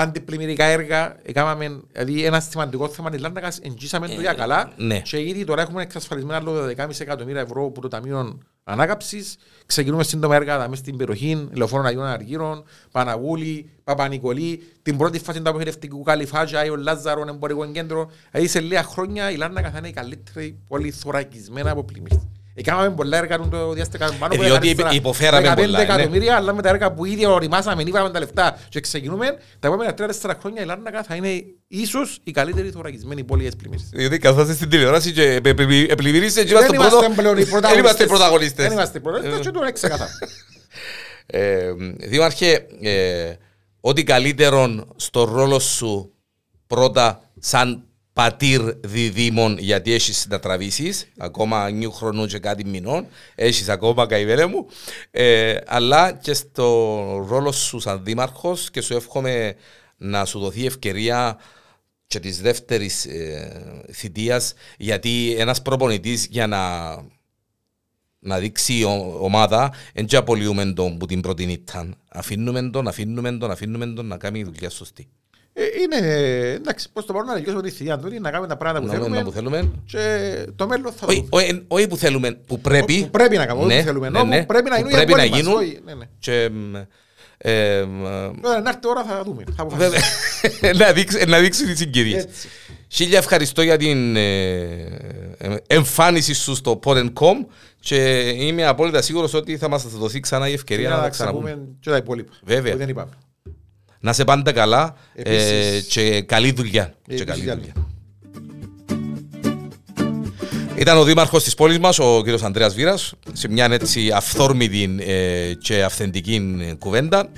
αντιπλημμυρικά έργα, έκαναμε, δηλαδή ένα σημαντικό θέμα της Λάρνακας, εγγύσαμε το για καλά ναι. και ήδη τώρα έχουμε εξασφαλισμένα άλλο 12,5 εκατομμύρια ευρώ από το Ταμείο Ανάκαψης. Ξεκινούμε σύντομα έργα μέσα στην περιοχή, Λεωφόρων Αγίων Αργύρων, Παναγούλη, Παπα-Νικολή, την πρώτη φάση του αποχαιρευτικού Καλυφάτζα, Άγιο Λάζαρο, εμπορικό κέντρο. Δηλαδή σε λίγα χρόνια η Λάρνακα θα είναι η καλύτερη πόλη θωρακισμένα από πλημμύρες. Έκαναμε πολλά έργα το διάστημα πάνω Ε, από διότι 14, υποφέραμε 15 πολλά, ναι. εκατομμύρια, αλλά με τα έργα που ήδη οριμάσαμε, ήβραμε τα λεφτά και ξεκινούμε, τα επόμενα 3-4 χρόνια η Λάρνακα θα είναι ίσως η καλύτερη θωρακισμένη πόλη για τις πλημμύρες. Διότι καθόσαστε στην τηλεόραση και επε- επε- επλημμυρίστε και είμαστε Δεν πρώτο- είμαστε πλέον οι [LAUGHS] Δεν είμαστε οι Δεν πρωταγωνιστές. είμαστε οι πρωταγωνιστές και το είναι ξεκάθαρο. [LAUGHS] Ε, Δήμαρχε, ε, ό,τι καλύτερον στο ρόλο σου πρώτα σαν πατήρ διδήμων γιατί έχεις να τραβήσεις ακόμα νιου χρονού και κάτι μηνών έχεις ακόμα καημένα μου ε, αλλά και στο ρόλο σου σαν δήμαρχος και σου εύχομαι να σου δοθεί ευκαιρία και της δεύτερης ε, θητείας γιατί ένας προπονητής για να να δείξει η ο- ομάδα, δεν και απολύουμε τον που την πρώτη ήταν. Αφήνουμε τον, αφήνουμε τον, αφήνουμε τον να κάνει δουλειά σωστή. Ε, Είναι, εντάξει, πώς το μπορούμε να τελειώσουμε τη θητεία του, είναι να κάνουμε τα πράγματα που Να δούμε που θέλουμε θέλουμε. και το μέλλον θα Όχι, δούμε. όχι, εν- όχι που θέλουμε, που πρέπει. Που πρέπει να κάνουμε, όχι Ναι, που θέλουμε, ναι, νόμο, ναι, πρέπει να που γίνουν οι πρέπει να αγώνες μας, γίνουν. όχι, ναι, ναι. Και, μ, ε, μ, Τώρα, να έρθει η ώρα θα δούμε, θα βέβαια, αποφασίσουμε. [LAUGHS] να δείξει- να δείξει τις συγκυρίες. Έτσι. Χίλια ευχαριστώ για την ε, ε, εμφάνιση σου στο Pod.com και είμαι απόλυτα σίγουρος ότι θα μας δοθεί ξανά η ευκαιρία Για να να τα ξαναπούμε. ξαναπούμε και τα υπόλοιπα. Βέβαια. Που δεν είπαμε. Να σε πάντα καλά ε, Επίσης. και καλή δουλειά. Και Επίσης, καλή για δουλειά. Ήταν ο δήμαρχος της πόλης μας, ο κύριος Ανδρέας Βίρας, σε μια έτσι αυθόρμητη ε, και αυθεντική ε, κουβέντα.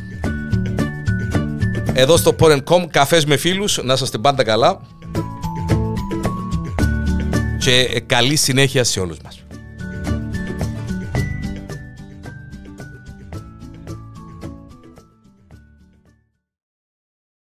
Εδώ στο Porn.com, καφές με φίλους, να είστε πάντα καλά. Και ε, καλή συνέχεια σε όλους μας.